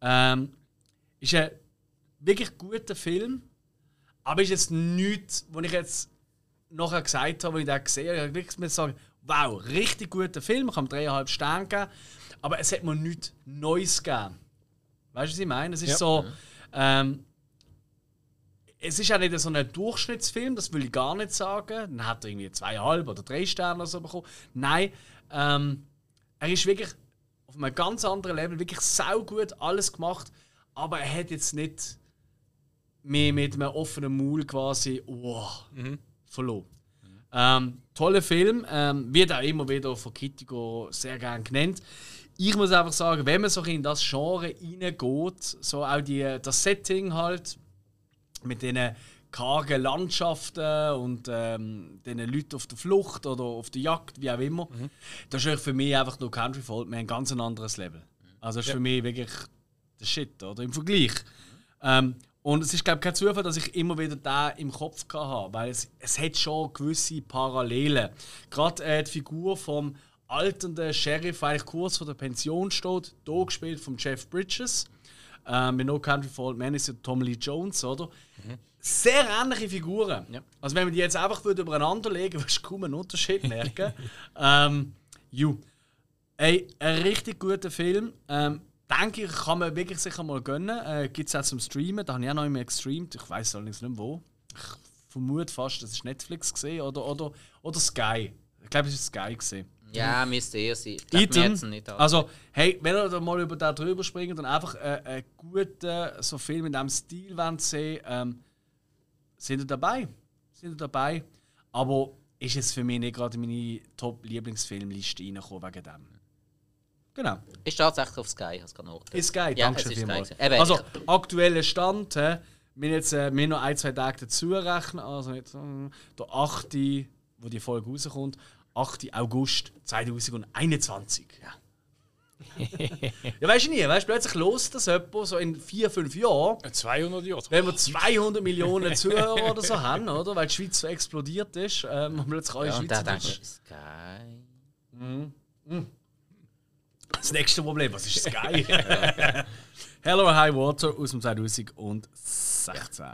Ähm, ist ein wirklich guter Film, aber ist jetzt nichts, wo ich jetzt nachher gesagt habe, als ich den gesehen habe, ich wirklich müssen sagen, wow, richtig guter Film, ich habe dreieinhalb Sterne gegeben, aber es hat mir nichts Neues gegeben. Weißt du, was ich meine? Es ist Ja. so, ähm, es ist ja nicht so ein Durchschnittsfilm, das will ich gar nicht sagen. Dann hat er irgendwie zweieinhalb oder drei Sterne oder so bekommen. Nein, ähm, er ist wirklich auf einem ganz anderen Level, wirklich saugut alles gemacht, aber er hat jetzt nicht mehr mit einem offenen Maul quasi oh, verloren. Ähm, toller Film, ähm, wird auch immer wieder von Kittigo sehr gern genannt. Ich muss einfach sagen, wenn man so in das Genre reingeht, so auch die, das Setting halt, mit diesen kargen Landschaften und ähm, diesen Leuten auf der Flucht oder auf der Jagd, wie auch immer, das ist für mich einfach nur Country Folk, ein ganz anderes Level. Also das ist für mich wirklich der Shit, oder? Im Vergleich. Ähm, und es ist, glaube ich, kein Zufall, dass ich immer wieder da im Kopf hatte, weil es, es hat schon gewisse Parallelen. Gerade äh, die Figur vom alternden Sheriff, der eigentlich kurz vor der Pension steht, hier gespielt von Jeff Bridges. Ähm, mit No Country for Old Men ist ja Tom Lee Jones, oder? Sehr ähnliche Figuren. Also wenn man die jetzt einfach übereinander legen, würdest du kaum einen Unterschied merken. ähm, ju. Ey, ein richtig guter Film. Ähm, denke ich, kann man wirklich sicher mal gönnen. Äh, Gibt es auch zum Streamen. Da habe ich auch noch immer gestreamt. Ich weiß allerdings nicht mehr wo. Ich vermute fast, das ist Netflix gesehen oder, oder, oder Sky. Ich glaube, es ist Sky gesehen. Ja, müsste eher sein. Wir an. also hey, wenn ihr da mal über da drüber springt und einfach äh, einen guten so Film in diesem Stil wollt sehen, ähm, sind ihr dabei. Sind ihr dabei. Aber ist jetzt für mich nicht gerade in meine Top-Lieblingsfilmliste reingekommen wegen dem. Genau. ist tatsächlich auf Sky, ich habe es gerade. Ist geil, Ja, danke es schön vielmals. Also, aktueller Stand, hä, wir jetzt äh, wir noch ein, zwei Tage dazu rechnen, also jetzt, äh, der 8., wo die Folge rauskommt, 8. August 2021. Ja. Ja, weißt du nie, weißt du, plötzlich los das jemand so in vier, fünf Jahren, 200 Jahre. wenn wir 200 Millionen Zuhörer oder so haben, oder? Weil die Schweiz so explodiert ist, ähm, und plötzlich alle Ja, da Schweizer denkst du, Sky. Das nächste Problem, was ist Sky? Hello High Water aus dem 2016.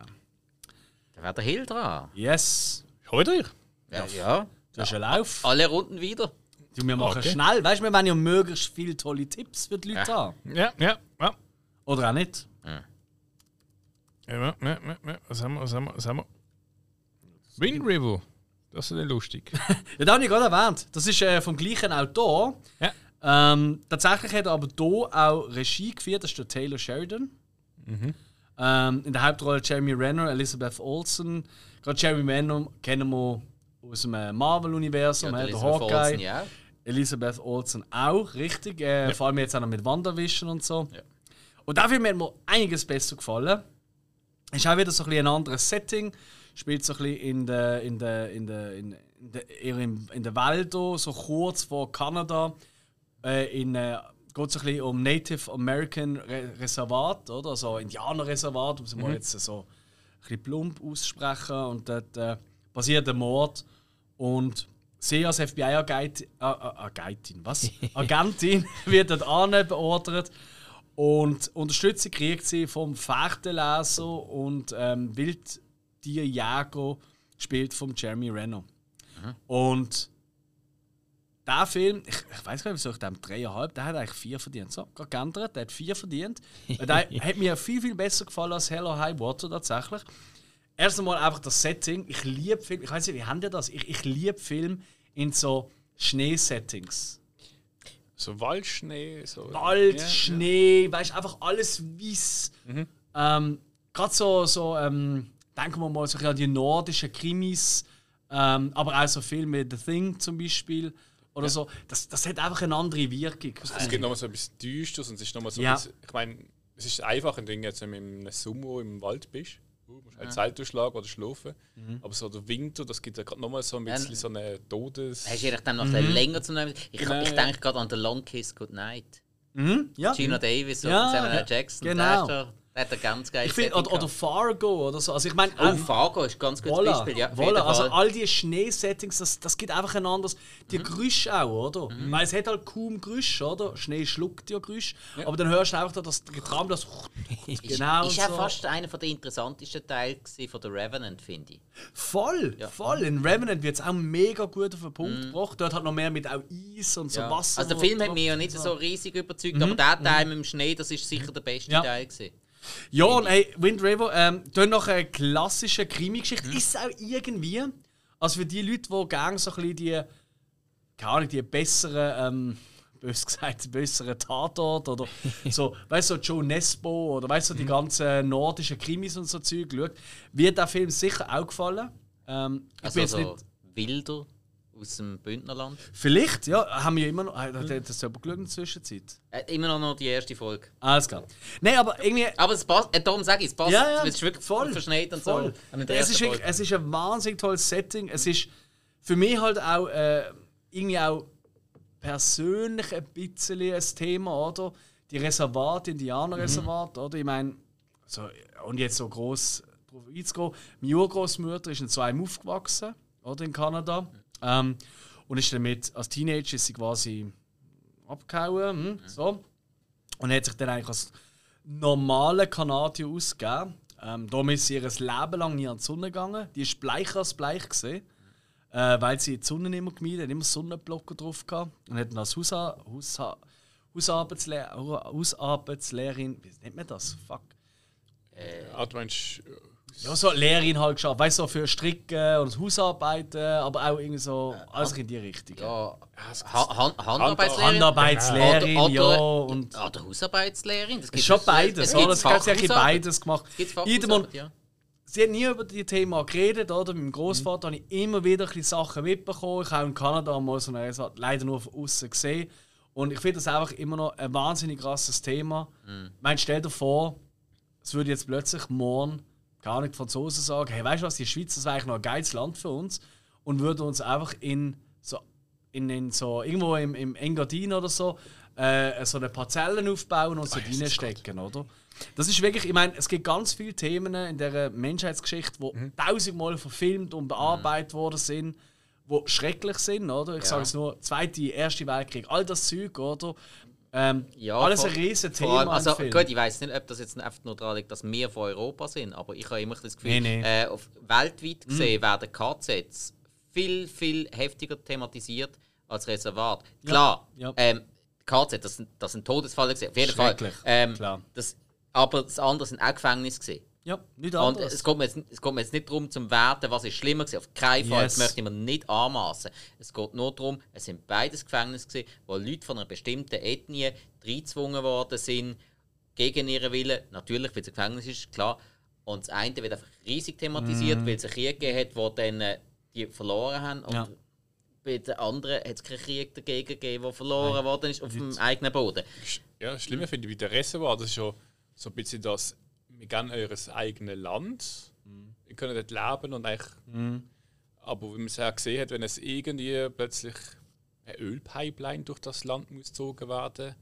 wäre der Hill dran. Yes. Heute ich? Ja. ja. Du hast einen Lauf. Alle Runden wieder. Du, wir machen Okay. schnell. Weißt du, wir wollen ja möglichst viele tolle Tipps für die Leute haben. Ja, ja, ja. Oder auch nicht. Ja, ja, ja, ja. Was haben wir, was haben wir, was haben wir? Wind River. Das ist ja lustig. Ja, das habe ich gerade erwähnt. Das ist äh, vom gleichen Autor. ja. Ähm, tatsächlich hat er aber hier auch Regie geführt, das ist der Taylor Sheridan. Ähm, in der Hauptrolle Jeremy Renner, Elizabeth Olsen. Gerade Jeremy Renner kennen wir aus dem äh, Marvel-Universum, Ja, ja, der Hawkeye. Olsen, ja. Elizabeth Olsen auch, richtig. Äh, Vor allem jetzt auch noch mit WandaVision und so. Ja. Und dafür hat mir einiges besser gefallen. Ist auch wieder so ein, bisschen ein anderes Setting. Spielt so ein bisschen in der, in der, in der, in, der, in, in der Welt, so kurz vor Kanada. Äh, in, äh, geht so ein bisschen um Native American Re Reservat, oder? Also Indianerreservat, um es mal jetzt so ein bisschen plump aussprechen. Und dort äh, passiert ein Mord. Und sie als FBI-Agentin, äh, Agentin, was? Agentin wird dort an beordert. Und Unterstützung kriegt sie vom Fährtenleser und ähm, Wildtierjäger gespielt von Jeremy Renner. Und der Film, ich, ich weiß gar nicht, wieso ich dem dreieinhalb, der hat eigentlich vier verdient. So, gerade geändert, der hat vier verdient. Der hat mir viel, viel besser gefallen als Hello High Water tatsächlich. Erst einmal einfach das Setting. Ich liebe Film, ich weiß nicht, wie haben die das? Ich, ich liebe Film in so Schneesettings. So Waldschnee, so. Wald, Ja, Schnee, weißt du, einfach alles weiß. Ähm, Gerade so, so ähm, denken wir mal so ein bisschen an die nordischen Krimis, ähm, aber auch so Filme wie The Thing zum Beispiel oder so. Das, das hat einfach eine andere Wirkung. Es gibt nochmal so etwas Düsteres und es ist nochmal so Ja. ein bisschen, Ich meine, es ist einfach, wenn du jetzt in einem Sommer im Wald bist. Du musst halt Zeit durchschlagen oder schlafen. Aber so der Winter, das gibt ja gerade nochmal so ein bisschen Ja. so eine Todes. Hast du je nachdem noch Mhm. länger zu nehmen? Ich, ich ja. denke gerade an The Long Kiss Goodnight. Mhm, ja. Gina Davis und Ja, Samuel ja. Jackson. genau. Der, da, der hat ein ganz geiles Ich finde, oder, oder Fargo oder so. Also ich meine. Oh, Fargo ist ein ganz gutes Voilà, Beispiel. Ja, voilà. Also all die Schneesettings, das, das gibt einfach ein anderes. Die Mhm. Geräusche auch, oder? Weil es hat halt kaum Geräusche, oder? Schnee schluckt ja Geräusche. Aber dann hörst du einfach, dass das Getramm das. ist genau. ist ja so. fast einer der interessantesten Teile von The Revenant, finde ich. Voll, voll. In Revenant wird es auch mega gut auf den Punkt gebracht. Dort hat noch mehr mit auch Eis und so Mhm. Ja. Wasser. Also der Film hat mich ja nicht so riesig überzeugt, aber der Teil mit dem Schnee, das ist sicher der beste Mhm. Ja. Teil gewesen. Ja, und ey, Wind River, ähm, dann noch eine klassische Krimi-Geschichte. Ist es auch irgendwie, also für die Leute, die gerne so ein bisschen die, keine Ahnung, die besseren, ähm, bös gesagt, besseren Tatort oder so, weißt du, so Joe Nesbo oder weißt du, die ganzen nordischen Krimis und so Zeug schaut, wird der Film sicher auch gefallen. Ähm, ich Also bin jetzt so nicht, Wilder aus dem Bündnerland. vielleicht, ja, haben wir immer noch, hat hat das jemand geschaut in der Zwischenzeit? Äh, immer noch nur die erste Folge. Alles klar. Nein, aber irgendwie, Aber es passt, äh, darum sage ich, es passt. Ja, ja, es ist wirklich voll. verschneit und Voll. so. Es ist, wirklich, es ist ein wahnsinnig tolles Setting. Es ist für mich halt auch äh, irgendwie auch persönlich ein bisschen ein Thema, oder? Die Reservate, Indianerreservate, oder? Ich meine, so, und jetzt so groß einzugehen. Meine Urgroßmutter ist in einem aufgewachsen, oder? In Kanada. Ähm, und ist damit, als Teenager ist sie quasi abgehauen, hm, so. Und hat sich dann eigentlich als normale Kanadier ausgegeben. Ähm, darum ist sie ihr Leben lang nie an die Sonne gegangen. Die ist bleicher als bleich gesehen, äh, weil sie die Sonne immer gemieden hat, immer Sonnenblocker drauf gehabt und hat dann als Hausa Hausa Hausarbeitslehr Hausarbeitslehrerin, wie nennt man das? Fuck. Ah, du meinst, Ja, so Lehrerin halt geschafft, weißt du, so für Stricken und Hausarbeiten, aber auch irgendwie so alles in die Richtung. Ja, ha Han Handarbeitslehrerin. Handarbeitslehrerin, Oder- ja. oder- Und Ah, der Hausarbeitslehrerin. Das es gibt ist schon es- beides, es oder? gibt Das hat sie beides gemacht. Fachhausarbeit, ja. Sie hat nie über die Thema geredet, oder? Mit meinem Großvater habe ich immer wieder ein Sachen mitbekommen. Ich habe in Kanada mal so eine Reise leider nur von außen gesehen. Und ich finde das einfach immer noch ein wahnsinnig krasses Thema. Ich meine, stell dir vor, es würde jetzt plötzlich morgen, gar nicht die Franzosen sagen, hey, weißt du was, die Schweiz das wäre eigentlich noch ein geiles Land für uns und würde uns einfach in so, in, in so irgendwo im, im Engadin oder so äh, so eine Parzellen aufbauen und so reinstecken, oder? Das ist wirklich, ich meine, es gibt ganz viele Themen in der Menschheitsgeschichte, die tausendmal verfilmt und bearbeitet worden sind, die schrecklich sind, oder? Ich Ja. sage es nur, Zweite, Erste Weltkrieg, all das Zeug, oder? Ähm, Ja, alles vor- ein riesen Vor Thema allem, also gut, ich weiß nicht, ob das jetzt einfach nur daran liegt, dass wir von Europa sind, aber ich habe immer das Gefühl, Nee, nee. Äh, auf, weltweit gesehen werden KZs viel, viel heftiger thematisiert als Reservat. Klar, ja. Ähm, KZ, das sind, das sind Todesfälle gesehen, auf jeden Fall. Ähm, klar. Das, aber das andere sind auch Gefängnisse gesehen. Ja, nicht Und anders. es geht, mir jetzt, es geht mir jetzt nicht darum, zu werten, was ist schlimmer gewesen. Auf keinen Fall. Yes. Das möchte ich mir nicht anmaßen. Es geht nur darum, es sind beides Gefängnisse gewesen, wo Leute von einer bestimmten Ethnie reingezwungen worden sind, gegen ihren Willen. Natürlich, weil es ein Gefängnis ist, klar. Und das eine wird einfach riesig thematisiert, Mhm. weil es einen Krieg gegeben hat, wo dann äh, die verloren haben. Und Ja. bei den anderen hat es keinen Krieg dagegen gegeben, der verloren worden ist auf dem eigenen Boden. Ja, das Schlimme finde ich bei der Reservoir, das ist ja so ein bisschen das, gehen eures eigenes Land, wir können dort leben und eigentlich. Aber wie man es ja gesehen hat, wenn es irgendwie plötzlich eine Ölpipeline durch das Land muss gezogen werden,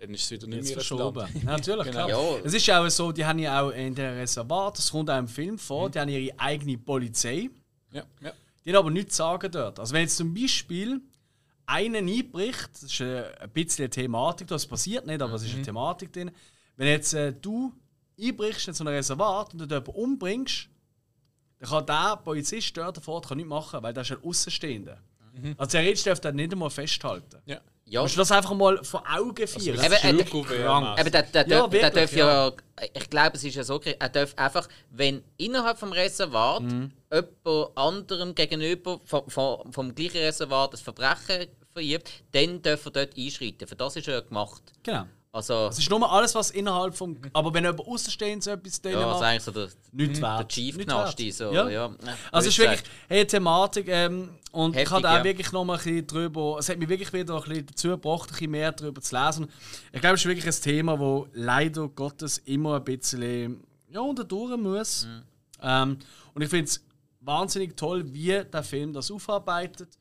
dann ist es wieder nicht Jetzt mehr das verschoben. Natürlich, Genau. klar. Ja. Es ist ja auch so, die haben ja auch in der Reservat, das kommt auch im Film vor, die haben ihre eigene Polizei. Ja, ja. Die haben aber nichts zu sagen dort. Also wenn jetzt zum Beispiel einer einbricht, das ist äh, ein bisschen eine Thematik, das passiert nicht, aber es ist eine Thematik drin. Wenn jetzt äh, du einbrichst in so ein Reservat und du jemanden umbringst, dann kann der Polizist dort vor Ort nichts machen, weil der ist ein Außenstehender. Also theoretisch dürfte er nicht einmal festhalten. ja. Ja, Musst du das einfach mal vor Augen führen? Eben, äh, Schulkuvert- Aber der, der, Ja, darf, der wirklich, darf ja, ich glaube, es ist ja so, er darf einfach, wenn innerhalb vom Reservat Mhm. jemand anderem gegenüber vom, vom, vom gleichen Reservat ein Verbrechen verübt, dann darf er dort einschreiten. Für das ist er gemacht. Genau. Also, Es ist nur alles, was innerhalb vom. Aber wenn jemand außenstehend so etwas drin ja, das ist macht, eigentlich so der, nichts der wert. Chief Nichts Knasti. So, Ja. ja. Also es ist wirklich hey, eine Thematik ähm, und ich Heftig, habe auch ja. wirklich noch mal ein bisschen drüber, es hat mich wirklich wieder ein bisschen dazu gebracht, ein bisschen mehr darüber zu lesen. Ich glaube, es ist wirklich ein Thema, wo leider Gottes immer ein bisschen ja, unterdurch muss. Mhm. Ähm, und ich finde es wahnsinnig toll, wie der Film das aufarbeitet.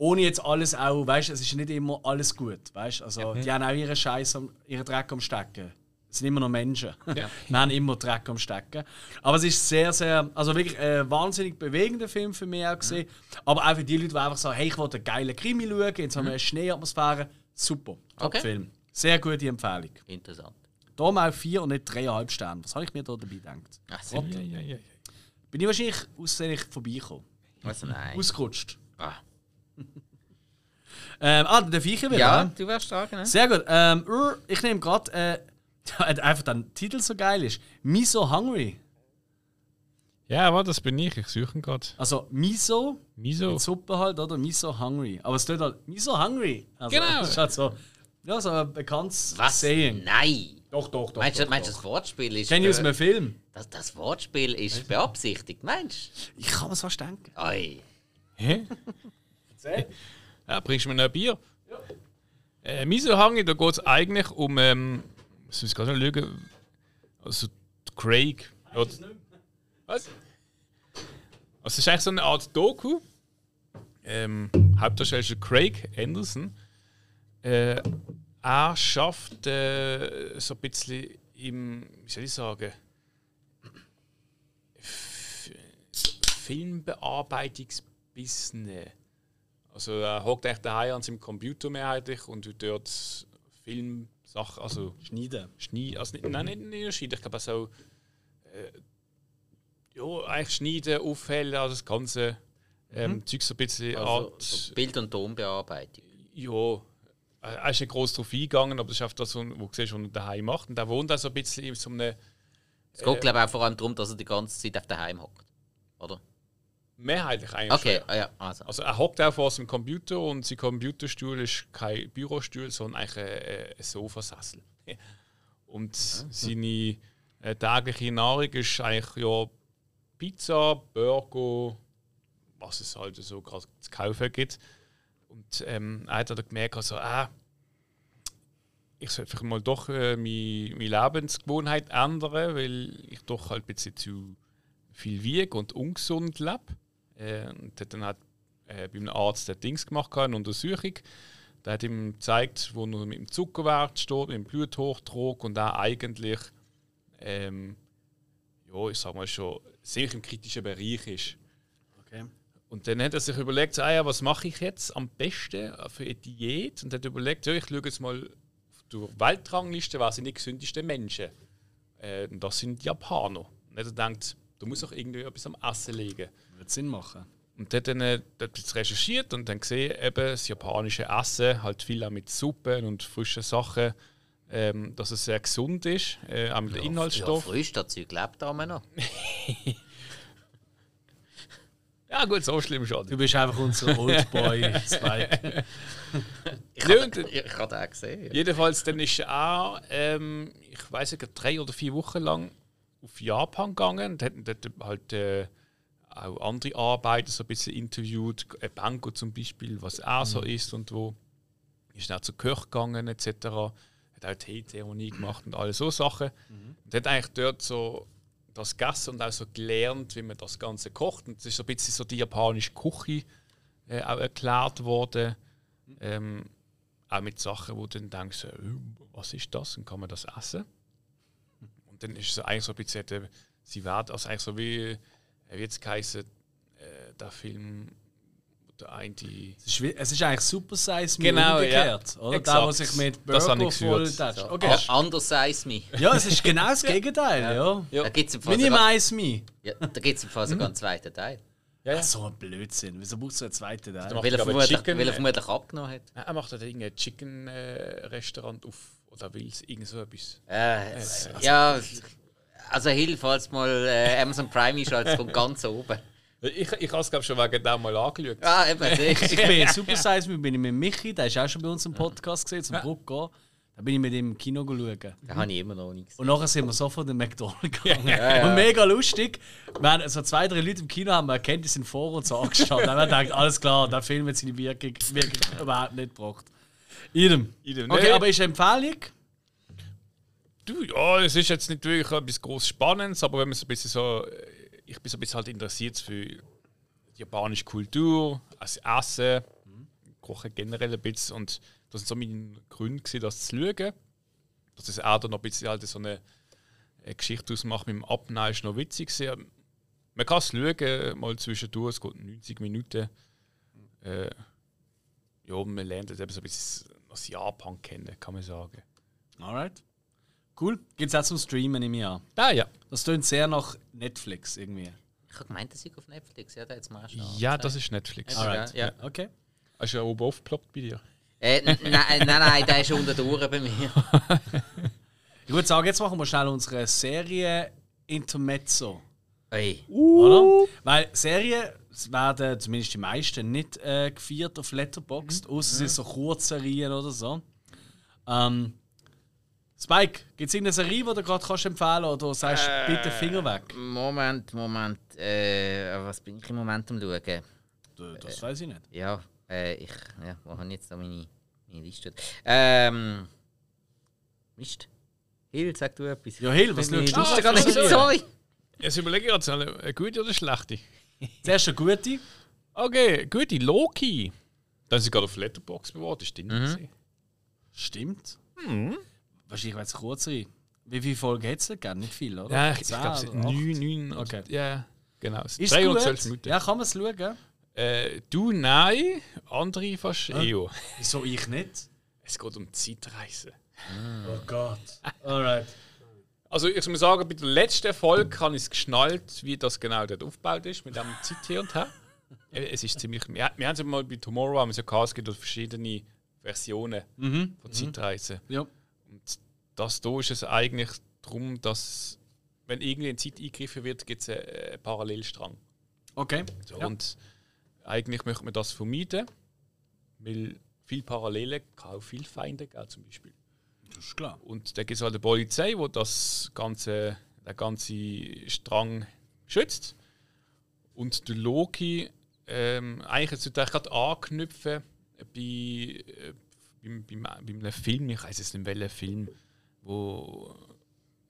Ohne jetzt alles auch, weißt du, es ist nicht immer alles gut, weißt Also, die haben auch ihren Scheiß, am, ihren Dreck am Stecken. Es sind immer noch Menschen. Wir haben immer Dreck am Stecken. Aber es ist sehr, sehr, also wirklich ein wahnsinnig bewegender Film für mich auch gesehen. Aber auch für die Leute, die einfach sagen, hey, ich wollte einen geilen Krimi schauen, jetzt haben wir eine Schneeatmosphäre. Super. Okay. Top-Film. Sehr gute Empfehlung. Interessant. Darum auch vier und nicht dreieinhalb Sterne. Was habe ich mir da dabei gedacht? Ach, so. Ja, ja, ja, ja. Bin ich wahrscheinlich aussehentlich vorbeigekommen. Also, nein. Ausgerutscht. Ah. Ähm, ah, der Viecher wieder. Ja, du wärst dran, ne? Sehr gut. Ähm, ich nehme gerade, äh, einfach der Titel so geil ist. Miso Hungry. Ja, aber das bin ich. Ich suche ihn gerade. Also Miso, Miso. mit Suppe halt, oder? Miso Hungry. Aber es steht halt Miso Hungry. Also, Genau. Das ist halt so, ja, so ein bekanntes Was? Saying. Nein! Doch, doch, doch. Meinst du, doch, meinst du, doch. das Wortspiel ist. Kenn ich aus einem Film. das, das Wortspiel ist beabsichtigt, meinst Ich kann mir fast denken. du? Oi. Hä? Ja, bringst du mir noch ein Bier? Ja. Äh, Miso Hangi, da geht es eigentlich um. Ähm, was muss ich gerade noch schauen? Also, Craig. Oder, was? Also, es ist eigentlich so eine Art Doku. Ähm, Hauptdarsteller ist Craig Anderson. Äh, er schafft äh, so ein bisschen im, wie soll ich sagen, F Filmbearbeitungsbusiness. Also er hockt echt daheim an seinem Computer mehrheitlich und tut dort Filmsachen, also Schneiden. Schneiden, also nicht, nein, nicht, nicht nur schneiden, ich glaube auch so, äh, ja, eigentlich schneiden, aufhellen, also das ganze ähm, Zeug so ein bisschen Also, Art, so Bild- und Tonbearbeitung. ja, äh, er ist nicht groß drauf eingegangen, aber das ist einfach das, wo du siehst, was er daheim macht. Und er wohnt auch so ein bisschen in so einem Es geht, glaube ich, auch vor allem darum, dass er die ganze Zeit auf daheim hockt. Oder? Mehrheitlich eigentlich. Okay, ah, ja, also. Also er hockt auch vor seinem Computer und sein Computerstuhl ist kein Bürostuhl, sondern eigentlich ein, ein Sofasessel. Und seine äh, tägliche Nahrung ist eigentlich ja Pizza, Burger, was es halt so gerade zu kaufen gibt. Und ähm, er hat dann gemerkt, also, ah, ich sollte vielleicht mal doch äh, meine, meine Lebensgewohnheit ändern, weil ich doch halt ein bisschen zu viel wiege und ungesund lebe. Äh, und hat dann halt äh, bei einem Arzt der Dings gemacht, eine Untersuchung. Der hat ihm gezeigt, wo er mit dem Zuckerwert steht, mit dem Bluthochdruck und er eigentlich, ähm, ja, ich sag mal schon, sehr im kritischen Bereich ist. Okay. Und dann hat er sich überlegt, ah ja, was mache ich jetzt am besten für eine Diät? Und hat überlegt, ja, ich schaue jetzt mal auf durch Weltrangliste, wer sind die gesündesten Menschen? Äh, und das sind die Japaner. Und er denkt, du musst auch irgendwie etwas am Essen legen. Wird Sinn machen. Und dort dann äh, dort jetzt recherchiert und dann gesehen, eben das japanische Essen, halt viel auch mit Suppen und frischen Sachen, ähm, dass es sehr gesund ist, äh, auch mit Ja, Inhaltsstoffen. frisch, das Zeug lebt da noch. Ja, gut, so schlimm schon. Du bist einfach unser Oldboy Spike. Ich Ja, habe den gesehen. Jedenfalls, dann ist er auch, ähm, ich weiß nicht, drei oder vier Wochen lang auf Japan gegangen und hat dort halt äh, auch andere Arbeiter so ein bisschen interviewt. Banco zum Beispiel, was er so ist und wo. Ist auch zu Köch gegangen etc. Hat auch Teezeremonie gemacht und all so Sachen. Und hat eigentlich dort so das gegessen und auch so gelernt, wie man das Ganze kocht. Und es ist so ein bisschen so die japanische Küche äh, auch erklärt worden. Ähm, auch mit Sachen, wo du dann denkst, äh, was ist das und kann man das essen? Und dann ist es eigentlich so ein bisschen, sie werden also eigentlich so wie, äh, wie jetzt geheißen, äh, der Film, wo der eine die. Es ist, wie- es ist eigentlich Super Size Me Genau, umgekehrt, ja. oder? Exakt. Der, der sich mit Burger ich voll. So, Okay. Anders als me. Ja, es ist genau das Gegenteil, ja. Da gibt es im Fall sogar, Minimize Me. ja, da gibt's im Fall sogar einen zweiten Teil. Ja, Ach, so ein Blödsinn. Wieso brauchst du einen zweiten Teil? Weil er, vermutlich, Chicken, weil er äh, vermutlich abgenommen hat. Er macht da irgendein Chicken-Restaurant auf oder will es irgend so etwas. Äh, ja, also hilf, falls mal äh, Amazon Prime ist, als von ganz oben. Ich, ich habe es glaube schon wegen dem mal angeschaut. Ah, eben, Ich du. bin Super Size Me, bin ich mit Michi, der ist auch schon bei uns im Podcast gesehen, zum Brucker. Da bin ich mit ihm im Kino schauen. Den habe ich immer noch nicht gesehen. Und nachher sind wir sofort in den McDonald's gegangen. Und mega lustig. Wir haben so zwei, drei Leute im Kino haben wir erkannt, die sind vor uns angestanden. Da haben wir gedacht, alles klar, der Film hat seine Wirkung, Wirkung überhaupt nicht gebracht. Idem. Idem. Okay, Nee. aber ist eine Empfehlung? Du, ja, es ist jetzt nicht wirklich etwas groß Spannendes, aber wenn man so ein bisschen so. äh, Ich bin so ein bisschen halt interessiert für die japanische Kultur, das Essen, Kochen generell ein bisschen. Und das sind so meine Gründe, gewesen, das zu schauen. Dass es auch dann noch ein bisschen halt so eine, eine Geschichte ausmacht mit dem Abnehmen, ist noch witzig. Gewesen. Man kann es schauen, mal zwischendurch, es geht 90 Minuten. Äh, ja, man lernt jetzt eben so ein bisschen das Japan kennen, kann man sagen. Alright. Cool. Gibt es auch zum Streamen im Jahr. Ah ja. Das tönt sehr nach Netflix irgendwie. Ich habe gemeint, das ist auf Netflix. Ja, da jetzt mal schon. Ja, das ist Netflix. Ja, Alright. ja. Okay. Hast du ja oben aufgeploppt bei dir? Äh, nein, nein, nein, der ist unter der Uhr bei mir. Ich würde sagen, jetzt machen wir schnell unsere Serie Intermezzo. Ey. Oder? Weil Serien werden, zumindest die meisten, nicht äh, gefeiert auf Letterboxd, außer es sind so Kurzserien oder so. Ähm, Spike, gibt es irgendeine Serie, die du gerade kannst empfehlen oder du sagst, bitte Finger weg? Moment, Moment. Äh, was bin ich im Moment am schauen? Das weiß ich nicht. Ja, äh, ich. Ja, wo habe ich jetzt da meine, meine Liste? Ähm. Mist. Hill, sag du etwas. Ja, Hill, was schaust du? Liste gar nicht. Sorry. Sorry. Jetzt überlege ich gerade, eine eine gute oder schlechte? Zuerst eine gute. Okay, gute Loki. Dann sie gerade auf Letterbox bewahrt, ist drin. gewesen. Stimmt. Wahrscheinlich wird es kurz sein. Wie viele Folgen hätte es denn? Nicht viel, oder? Ja, ich, ich glaube, neun, neun. Okay. Ja, genau. Es Ist drei gut? oder zwölf Minuten. Ja, kann man es schauen? Äh, du nein, andere fast eher. Wieso ich nicht? Es geht um Zeitreisen. Oh Gott. Alright. Also ich muss sagen, bei der letzten Folge habe ich es geschnallt, wie das genau dort aufgebaut ist, mit dem Zeit hier und her. Äh, Es ist ziemlich... Wir, wir haben es mal bei Tomorrow, haben wir so gehabt, es gibt verschiedene Versionen von Zeitreisen. Ja. Das hier ist es eigentlich darum, dass wenn irgendwie in Zeit eingegriffen wird, gibt es einen, einen Parallelstrang. Okay. So, Ja. Und eigentlich möchte man das vermeiden, weil viele Parallelen kann auch viele Feinde geben zum Beispiel. Das ist klar. Und da gibt es halt eine Polizei, wo das ganze, der ganze Strang schützt. Und der Loki, ähm, eigentlich sollte ich gerade anknüpfen bei, äh, beim, beim, bei einem Film, ich weiß jetzt nicht welcher Film, wo,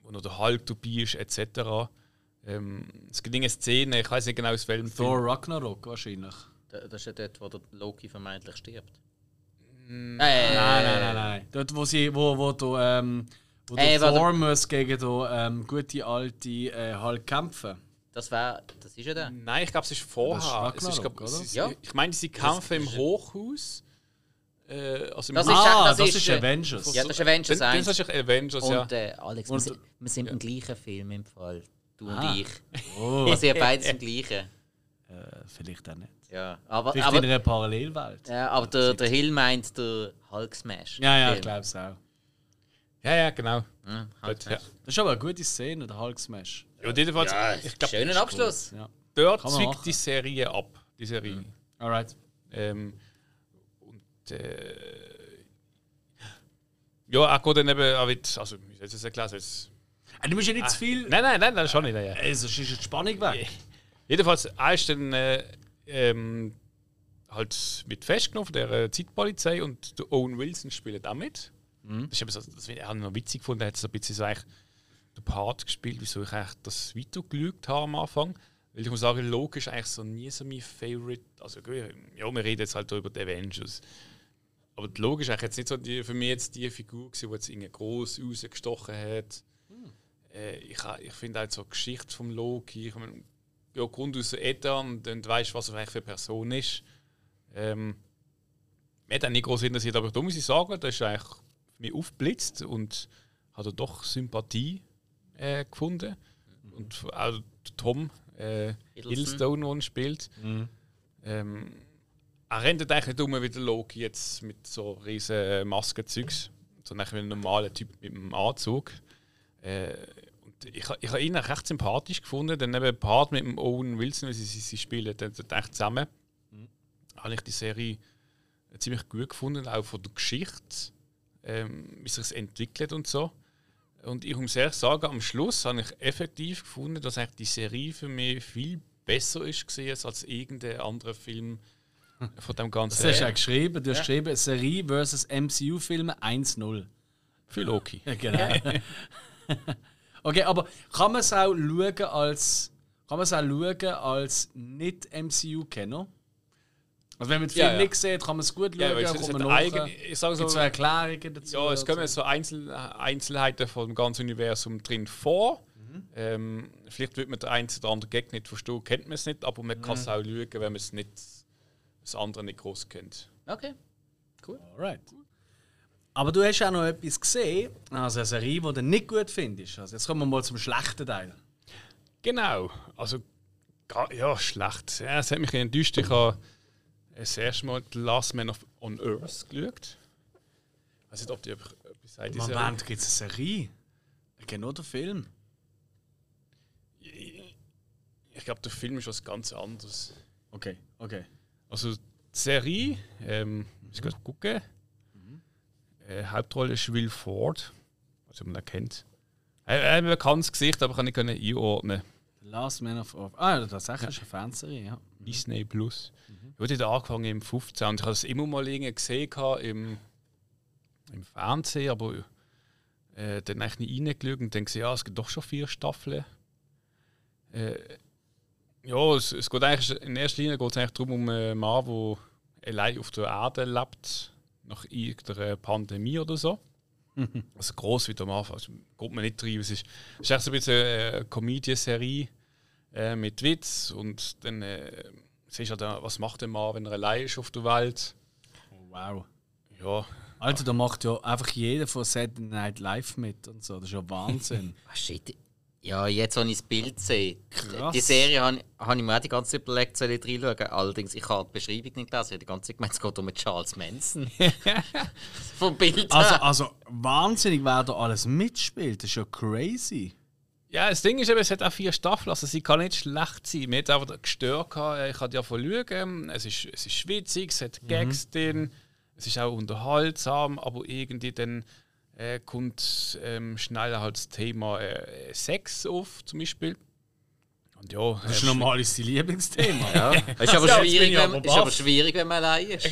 wo noch der Hulk dabei ist, etc. Ähm, es gibt eine Szene, ich weiß nicht genau aus welchem Thor Film. Ragnarok wahrscheinlich. Da- Das ist ja dort, wo der Loki vermeintlich stirbt. Mm, Äh, Nein, nein, nein, nein. Dort, wo sie, wo, wo du, ähm, wo Äh, der warte. Thor muss gegen den ähm, gute alte äh, Hulk kämpfen. Das war. Das ist ja der. Nein, ich glaube, es ist vorher. Das ist es ist, Ragnarok, glaub, es ist, Ja. Ich meine, sie kämpfen im Hochhaus. Äh, also Das ist- ah, das das, ist, ist, äh, Avengers. Ja, das ist Avengers dann, dann 1. ist das Avengers, ja. Und äh, Alex, wir Und- sind, wir sind im gleichen Film im Fall. Du Ah. und ich. Oh, Also ihr beide im gleichen. äh, vielleicht auch nicht. Ja. Aber, Vielleicht in aber, einer Parallelwelt. ja, aber der, der Hill meint der Hulk Smash. Ja, ja, ich glaube es auch. Ja, ja, genau. Ja, Gut, ja. Das ist aber eine gute Szene, der Hulk Smash. Ja, und jedenfalls, Ja, ich glaube, schönen Abschluss. Ja. dort zwickt die Serie ab. Die Serie. Alright. Ähm, äh, ja, auch geht dann eben auch mit, also, wie soll ich das erklären? Jetzt, Äh, Du musst ja nicht zu viel. nein, nein, nein, das schon nicht. Ja. Ey, sonst ist die Spannung weg. Jedenfalls, er ist dann äh, ähm, halt mit festgenommen von der äh, Zeitpolizei und der Owen Wilson spielt auch mit. Das ist so, das ich auch noch witzig gefunden, er hat so ein bisschen so eigentlich den Part gespielt, wieso ich eigentlich das Video gelügt habe am Anfang. Weil ich muss sagen, logisch eigentlich so nie so mein Favorite. Also, ja, wir reden jetzt halt über die Avengers. Aber Logisch ist jetzt nicht so die, für mich jetzt die Figur, gewesen, die jetzt irgendwie gross rausgestochen hat. Äh, ich ich finde halt so die Geschichte vom Loki, ich mein, ja, Grund aus Ethan, und dann weißt was er eigentlich für eine Person ist. Ähm, mir hat auch nicht groß interessiert, aber da muss ich sagen, das ist eigentlich für mich aufgeblitzt und hat er doch Sympathie äh, gefunden. Und auch Tom äh, Hiddleston. Der ihn spielt. Ähm, er rennt eigentlich nicht um wie der Loki jetzt mit so riesen äh, Maskenzeugs, sondern eigentlich wie ein normaler Typ mit einem Anzug. Äh, ich, ich habe ihn recht sympathisch gefunden, dann eben Part mit dem Owen Wilson, weil sie, sie, sie spielen dann, echt zusammen. Habe ich die Serie ziemlich gut gefunden, auch von der Geschichte, ähm, wie sich es entwickelt und so. Und ich muss ehrlich sagen, am Schluss habe ich effektiv gefunden, dass eigentlich die Serie für mich viel besser ist als irgendein anderer Film von dem ganzen. Das hast du auch geschrieben. Du hast geschrieben, Serie versus MCU-Filme 1-0. für Loki. Ja, genau. okay, aber kann man es auch schauen als. Kann man es auch schauen als Nicht-MCU-Kenner? Also wenn man den Film Ja, ja. nicht sieht, kann man es gut schauen, Ja, es, kommt man eigen, ich sage so, Erklärungen dazu? ja, es kommen so Einzel, Einzelheiten vom ganzen Universum drin vor. Mhm. Ähm, vielleicht wird man den einen oder anderen Gag nicht verstehen, kennt man es nicht, aber man Mhm. kann es auch schauen, wenn man es nicht, das andere nicht groß kennt. Okay. Alright. Aber du hast auch noch etwas gesehen, also eine Serie, die du nicht gut findest. Also jetzt kommen wir mal zum schlechten Teil. Genau, also ja, schlecht. Ja, es hat mich enttäuscht. Ich habe das erste Mal The Last Man of, on Earth geschaut. Ich weiß nicht, ob die etwas sagt. Moment, gibt es eine Serie? Ich kenne nur den Film. Ich glaube, der Film ist was ganz anderes. Okay, okay. Also die Serie, ähm, ich muss gucken. Äh, Hauptrolle ist Will Ford, was man kennt. Er hat ein bekanntes Gesicht, aber ich kann nicht können einordnen. The Last Man of Earth. Ah, ja, tatsächlich ist eine Fernsehserie, ja. Disney Plus. Ich habe angefangen im 15 und ich habe es immer mal irgendwie gesehen im, im Fernsehen, aber äh, dann eigentlich nicht reingeschaut und dann gesehen, ja, es gibt doch schon vier Staffeln. Äh, ja, es, es geht eigentlich in erster Linie geht es eigentlich darum, um einen Mann, der allein auf der Erde lebt, nach irgendeiner Pandemie oder so. Also groß wie am Anfang, also geht man nicht rein. Es ist, es ist echt so ein bisschen eine Comedian-Serie äh, mit Witz und dann äh, siehst du halt, was macht der Mann, wenn er allein ist auf der Welt. Oh, wow. Ja, Alter, da macht ja einfach jeder von Saturday Night Live mit und so. Das ist ja Wahnsinn. Ah, shit. Ja, jetzt, wenn ich das Bild sehe. Krass. Die Serie habe hab ich mir auch die ganze Zeit überlegt, soll ich reinschauen. Allerdings, ich habe die Beschreibung nicht gelesen. Ich habe die ganze Zeit gemeint, es geht um Charles Manson. Vom Bild also, her. also wahnsinnig, wer da alles mitspielt. Das ist ja crazy. Ja, das Ding ist eben, es hat auch vier Staffeln, also sie kann nicht schlecht sein. Mir hat es einfach gestört, gehabt. ich kann ja von schauen, es ist, es ist witzig, es hat Gags drin, es ist auch unterhaltsam, aber irgendwie dann äh, kommt ähm, schnell halt das Thema äh, Sex auf, zum Beispiel. Und ja, Das ist normal ist dein Lieblingsthema. Ja. Es ist aber, Ja, schwierig, ich wenn, aber ist aber schwierig, wenn man allein ist.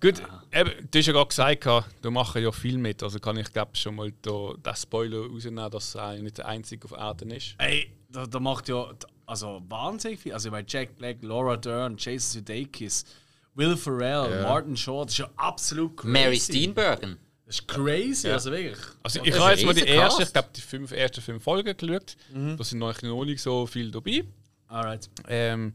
Gut, eben, du hast ja gerade gesagt, du machst ja viel mit. Also kann ich glaube schon mal da, den Spoiler rausnehmen, dass er nicht der Einzige auf Erden ist. Ey, da, da macht ja also wahnsinnig viel. Also ich meine, Jack Black, Laura Dern, Jason Sudeikis, Will Ferrell, Martin Short, das ist ja absolut crazy. Mary Steenburgen. Das ist crazy, also wirklich. Also ich habe jetzt mal die riesen erste, Cast. ich glaube die fünf, ersten fünf Folgen geschaut. Da sind noch nicht so viel dabei. Alright. Ähm,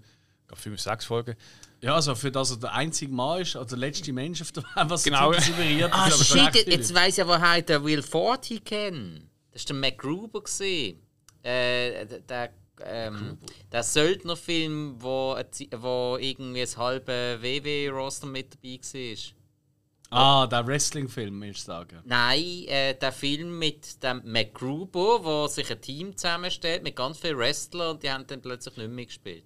glaube, fünf, sechs Folgen. Ja, also für das er der einzige Mann ist, also der letzte Mensch auf der Welt, was Genau. so suggeriert. Ah, ist, aber schon shit, jetzt weiss ich aber halt der Will Forty kennen. Das war der Mac Gruber. gewesen. Äh, der, der, ähm, der Söldnerfilm, wo, wo irgendwie das halbe WW-Roster mit dabei war. Ah, der Wrestling-Film, willst du sagen? Nein, äh, der Film mit dem MacGruber, wo sich ein Team zusammenstellt mit ganz vielen Wrestlern und die haben dann plötzlich nicht mehr gespielt.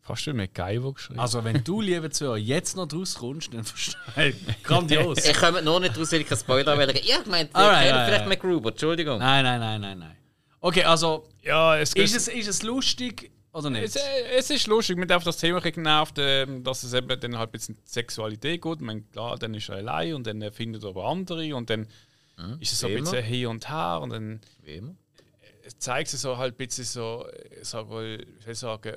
Fast wie MacGyver geschrieben. Also, wenn du, lieber Zuhörer, jetzt noch draus kommst, dann verstehe ich. Grandios. Ich komme noch nicht raus, weil ich keinen Spoiler will. Ja, ich meine, Alright, kennt alright, vielleicht alright. MacGruber, Entschuldigung. Nein, nein, nein, nein, nein. Okay, also, ja, es, ist es, ist es lustig oder nicht? es, äh, es ist lustig, mir darf das Thema genervt, ähm, dass es eben dann halt ein bisschen die Sexualität geht. Ich meine, klar, dann ist er allein und dann äh, findet er aber andere und dann ist es so ein bisschen hier und her und dann Wie immer. zeigt es so halt ein bisschen so, äh, sag mal, ich sagen,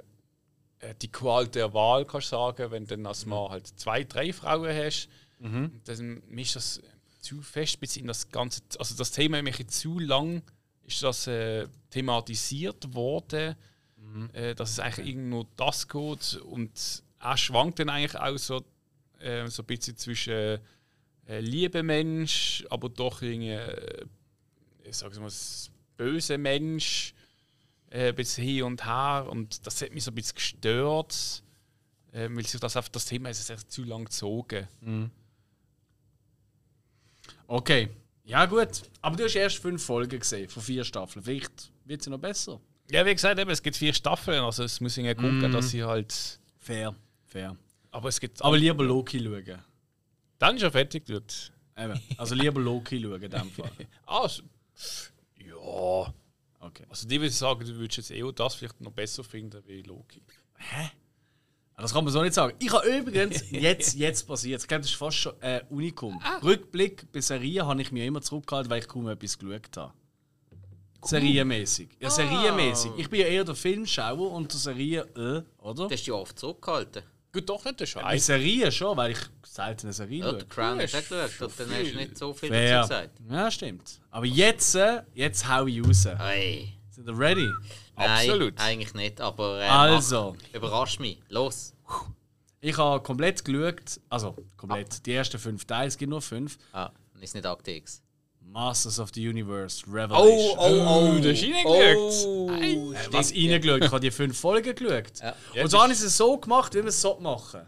äh, die Qual der Wahl, kannst du sagen, wenn du dann als Mann halt zwei, drei Frauen hast, dann mischt das zu fest bisschen in das ganze, also das Thema mich zu lang ist das äh, thematisiert worden, äh, dass es eigentlich irgendwo das geht und er schwankt dann eigentlich auch so, äh, so ein bisschen zwischen äh, liebe Mensch, aber doch irgendwie, äh, ich sag mal, böse Mensch, äh, ein bisschen hin und her und das hat mich so ein bisschen gestört, äh, weil sich das einfach das Thema ist echt zu lang gezogen. Okay. Ja, gut. Aber du hast erst fünf Folgen gesehen, von vier Staffeln. Vielleicht wird sie noch besser. Ja, wie gesagt, eben, es gibt vier Staffeln, also es muss irgendwie gucken, dass sie halt. Fair. Fair. Aber es gibt. Aber lieber Loki schauen. dann ist er fertig. Eben. Also lieber Loki schauen in dem Fall. Ah, ja. Okay. Also die würde sagen, du würdest jetzt eher das vielleicht noch besser finden wie Loki. Das kann man so nicht sagen. Ich habe übrigens, jetzt, jetzt passiert, ich glaube, das ist fast schon ein Unikum. Rückblick bei Serien habe ich mir immer zurückgehalten, weil ich kaum etwas geschaut habe. Serienmäßig. Ja, serienmäßig. Ich bin ja eher der Filmschauer und der Serie, äh, oder? Das ist ja oft zurückgehalten. Gut, doch nicht der Bei Scheiß. Serien schon, weil ich selten eine Serie Ja, schaue. der Crown hast du auch geschaut, dann hast du nicht so viel Fair. dazu gesagt. Ja, stimmt. Aber jetzt, äh, jetzt hau ich raus. Ey. Sind ihr ready? Absolut. Nein, eigentlich nicht, aber äh, Also. mach. überrasch mich. Los. Ich habe komplett geschaut, also komplett, die ersten fünf Teile, es gibt nur fünf. Ah, ist nicht Akte X. Masters of the Universe, Revelation. oh, da ist reingeschaut. Oh, Äh, Was reingeschaut? Ich habe die fünf Folgen geschaut. Ja. Und so habe ich es so gemacht, wie wir es so machen.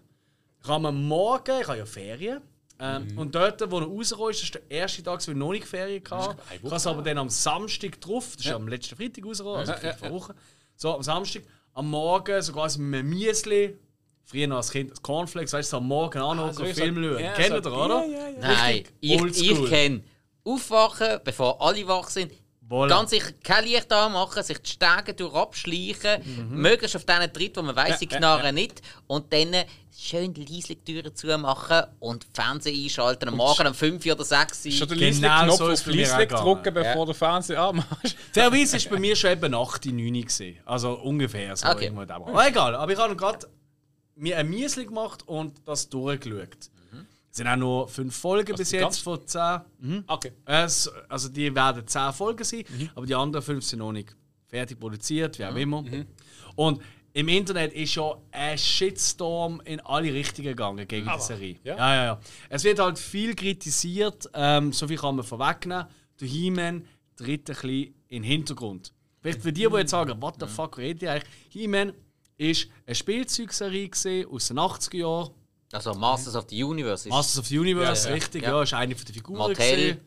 Ich habe am Morgen, ich habe ja Ferien. Ähm, Und dort, wo er rausgekommen ist, das ist der erste Tag, wo ich noch nicht Ferien hatte. Ich habe es aber dann am Samstag drauf, das ist am letzten Freitag rausgekommen, also ja, vor Wochen. So, am Samstag, am Morgen, so quasi mit einem Müsli. Früher noch als Kind, Cornflakes, weißt du, so am Morgen anhocken, so und so- Film schauen. ja, Kennt so- ihr, oder? ja, ja, ja. Nein, Richtig ich, oldschool. ich kenne Aufwachen, bevor alle wach sind. Voilà. Ganz sicher kein Licht anmachen, sich die Stege durch abschleichen, Mhm. möglichst auf diesen Tritt, wo man weiss, sie knarren nicht. Und dann schön leise die Türen zumachen und Fernsehen einschalten. Am Morgen um 5 oder 6 Uhr. Schon den Genau Knopf so auf gegangen. drücken, bevor der Fernseher anmachst. Fairerweise war bei mir schon eben 8, 9 gewesen. Also ungefähr so. Okay. Aber egal, aber ich habe gerade mir ein Miesli gemacht und das durchgeschaut. Es sind auch nur 5 Folgen bis die jetzt ganz- von 10. Mhm. Okay. Es, also die werden 10 Folgen sein, aber die anderen 5 sind noch nicht fertig produziert, wie auch immer. Und im Internet ist schon ein Shitstorm in alle Richtungen gegangen gegen die Serie. ja? Ja, ja, ja. Es wird halt viel kritisiert, ähm, so viel kann man vorwegnehmen. Der He-Man tritt ein bisschen in den Hintergrund. Vielleicht für die, die jetzt sagen, what the fuck redet ihr eigentlich? He-Man ist eine Spielzeugserie aus den 80er Jahren. Also Masters of the Universe ist. Masters of the Universe, Ja, ja. richtig, Ja. ja. ist eine von den Figuren. Mattel. gewesen.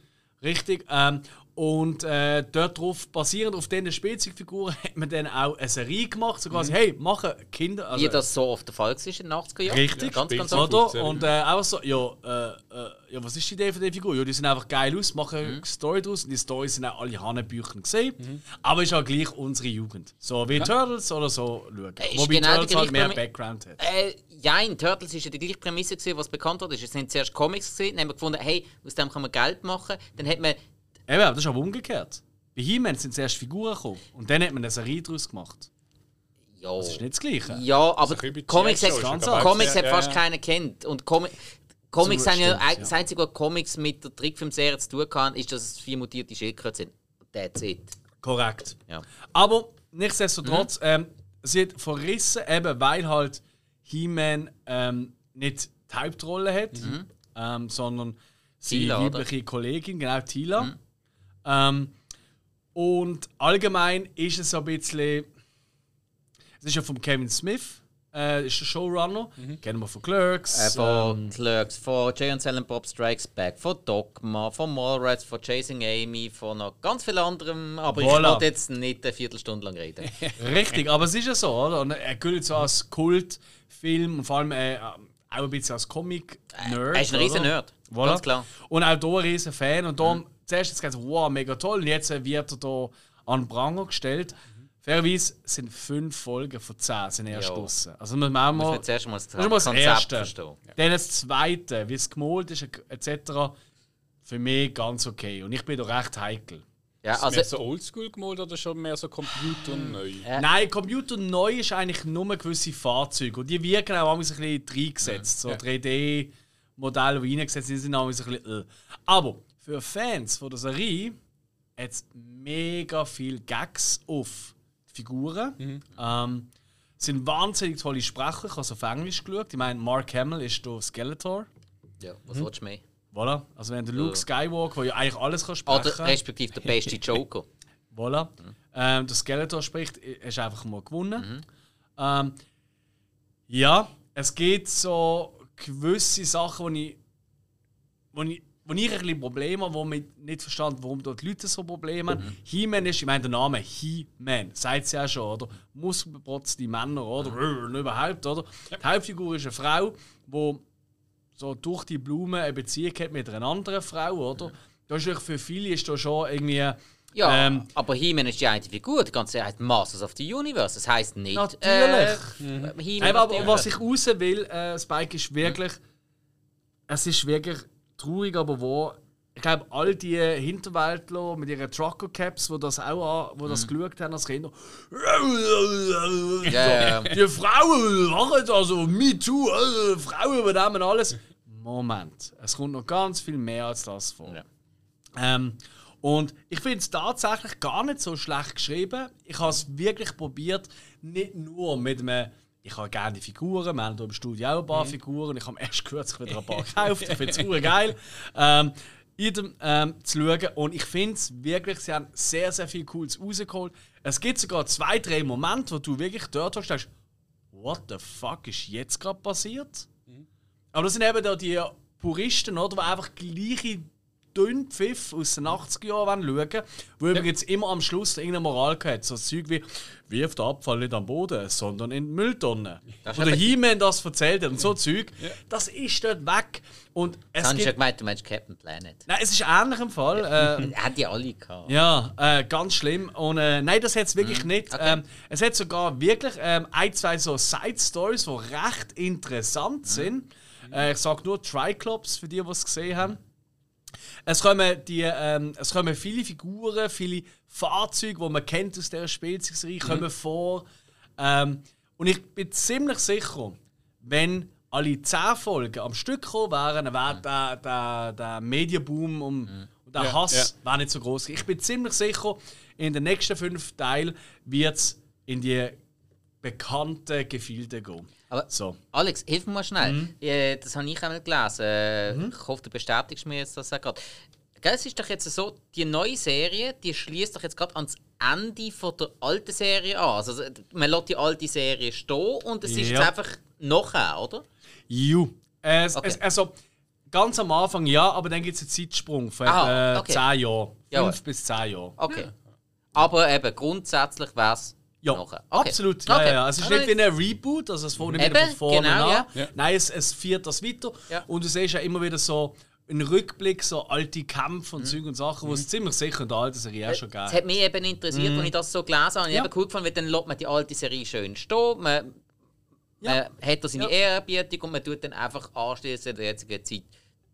Richtig. Ähm, und äh, dort drauf, basierend auf diesen Spielzeugfiguren, hat man dann auch eine Serie gemacht. So quasi, hey, machen Kinder. Also, wie das so oft der Fall war in den 80er Jahren. Richtig, ganz, ganz Spielzeug. oft. oder? Und äh, auch so, ja, äh, äh, ja, was ist die Idee von der Figur? Ja, die sind einfach geil aus, machen Mhm. eine Story draus. Und die Storys sind auch alle Hanebüchen gesehen. Aber ist auch gleich unsere Jugend. So wie Turtles oder so schauen. Äh, ist Wobei genau die Turtles halt mehr Background hat. Äh, ja, in Turtles war ja die gleiche Prämisse, gewesen, was bekannt wurde. Es sind zuerst Comics, gewesen, dann haben wir gefunden, hey, aus dem kann man Geld machen. Dann hat man Eben, das ist aber umgekehrt. Bei He-Man sind zuerst Figuren gekommen. Und dann hat man eine Serie daraus gemacht. Ja, Das ist nicht das Gleiche. ja aber Comics, hat, ganz. Comics hat fast ja. keiner kennt. Und Comi Comics haben ja, ja. das Einzige, was Comics mit der Trickfilmserie zu tun haben, ist, dass es vier mutierte Schildkröten sind. That's it. Korrekt. Ja. Aber nichtsdestotrotz, Mhm. ähm, sie hat verrissen, eben weil halt He-Man ähm, nicht die Hauptrolle hat, ähm, sondern seine Tila, weibliche Kollegin, genau Tila. Ähm, und allgemein ist es so ein bisschen. Es ist ja von Kevin Smith, äh, ist der Showrunner. Kennen wir von Clerks. Äh, von ähm, Clerks, von Jay und Silent Bob Strikes Back, von Dogma, von Mallrats, von Chasing Amy, von noch ganz viel anderem. Aber ich Voilà. wollte jetzt nicht eine Viertelstunde lang reden. Richtig, aber es ist ja so, oder? Und er gilt so als Kultfilm und vor allem äh, auch ein bisschen als Comic-Nerd. er ist ein riesen? Nerd. Voilà. Ganz klar. Und auch hier ein riesen Fan. Und darum, zuerst hat es gesagt, wow, mega toll. Und jetzt äh, wird er hier an den Pranger gestellt. Fairerweise sind fünf Folgen von zehn sind erst Ja. draussen. Also muss man auch Muss mal... man zuerst mal das Das ist mal das Konzept Erste. verstehen. Dann das Zweite, wie es gemalt ist, etc. Für mich ganz okay. Und ich bin da recht heikel. Ja, Also, mehr also, so oldschool gemalt oder schon mehr so Computer neu? Ja. Nein, Computer neu ist eigentlich nur gewisse Fahrzeuge. Und die wirken auch manchmal ein bisschen reingesetzt. So Ja. 3D-Modelle, die reingesetzt sind, sind manchmal ein bisschen. Äh. Aber für Fans von der Serie hat es mega viele Gags auf die Figuren. Ähm, es sind wahnsinnig tolle Sprecher. Ich habe es auf Englisch geschaut. Ich meine, Mark Hamill ist hier Skeletor. ja, was willst du mehr? Voilà. Also wenn der Luke Skywalker, der ja eigentlich alles kann Oder sprechen respektive der beste Joker. Voilà. Ähm, der Skeletor spricht, ist einfach mal gewonnen. Ähm, ja, es gibt so gewisse Sachen, wo ich, wo ich, wo ich ein bisschen Probleme habe, wo ich nicht verstanden warum dort Leute so Probleme haben. He-Man ist, ich meine, der Name He-Man, sagt es ja schon, oder? Muskelprotzte Männer, oder? Und überhaupt, oder? Die Hauptfigur ist eine Frau, die so durch die Blume eine Beziehung hat mit einer anderen Frau, oder? Das ist für viele ist da schon irgendwie. Ja, ähm, aber He-Man ist die eine Figur. Die ganze heißt Masters of the Universe. Das heisst nicht. Natürlich. Äh, Nein, He-Man aber was ich raus will, äh, Spike, ist wirklich. Es ist wirklich traurig, aber wahr. Ich glaube, all die Hinterwäldler mit ihren Trucker-Caps, die das auch an, wo das geschaut haben als Kinder. Ja. Die Frauen machen also Me Too, äh, Frauen übernehmen alles. Moment, es kommt noch ganz viel mehr als das vor. Ja. Ähm, und ich finde es tatsächlich gar nicht so schlecht geschrieben. Ich habe es wirklich probiert, nicht nur mit einem. Ich habe gerne die Figuren, wir haben hier im Studio auch ein paar Figuren. Ich habe erst kürzlich wieder ein paar gekauft. Ich finde es geil. Ähm, in dem, ähm, zu schauen. Und ich finde es wirklich, sie haben sehr, sehr viel Cooles rausgeholt. Es gibt sogar zwei, drei Momente, wo du wirklich dort hast und denkst, what the fuck ist jetzt gerade passiert? Aber das sind eben da die Puristen, oder, die einfach gleiche dünnen Pfiff aus den 80er Jahren schauen wollen, wo übrigens immer am Schluss irgendeine Moral hat. So Zeug wie, wirft den Abfall nicht am Boden, sondern in die Mülltonne. Das Oder He-Man das erzählt hat und so Zeug. Das ist dort weg. Und es habe ich schon gibt, gemeint, du meinst Captain Planet. Nein, es ist ähnlich im Fall. Äh, Er hat die alle gehabt. ja, äh, ganz schlimm. Und äh, nein, das hat es wirklich nicht. Mhm. Okay. Ähm, es hat sogar wirklich ähm, ein, zwei so Side-Stories, die recht Mhm. interessant sind. Äh, ich sage nur Triclops, für die, die es gesehen haben. Es kommen, die, ähm, es kommen viele Figuren, viele Fahrzeuge, die man kennt aus dieser Spielzeugserie, Mhm. kommen vor. Ähm, und ich bin ziemlich sicher, wenn alle 10 Folgen am Stück gekommen wären, dann wäre der, der, der Medienboom um, und der Ja, Hass wäre nicht so groß. Ich bin ziemlich sicher, in den nächsten fünf Teilen wird es in die bekannten Gefilde gehen. Aber So. Alex, hilf mir mal schnell. Mhm. Äh, das habe ich einmal gelesen. Äh, Ich hoffe, du bestätigst mir jetzt das auch gerade. Gell, Es ist doch jetzt so, die neue Serie, die schließt doch jetzt gerade ans Ende von der alten Serie an. Also man lässt die alte Serie stehen und es ist Ja. jetzt einfach nachher, oder? Ju. Es, Okay. es, also, ganz am Anfang ja, aber dann gibt es einen Zeitsprung von äh, okay. 10 Jahren. 5 Jawohl. bis 10 Jahre. Okay. Aber eben grundsätzlich wäre es Ja. Okay. absolut. Ja, Okay. ja, ja. Es ist nicht wie ein Reboot, also es fängt nicht wieder von vorne genau, an. ja. Nein, es, es führt das weiter. Ja. Und du siehst ja immer wieder so einen Rückblick, so alte Kämpfe Mhm. und Zeug und Sachen, wo es ziemlich sicher in der alten Serie auch schon Es gegeben hat mich eben interessiert, als ich das so gelesen habe. Ich Mhm. Habe cool gefunden, weil dann lässt man die alte Serie schön stehen. Man, man hat da seine Ja. Ehrerbietung und man tut dann einfach anschließen in der jetzigen Zeit.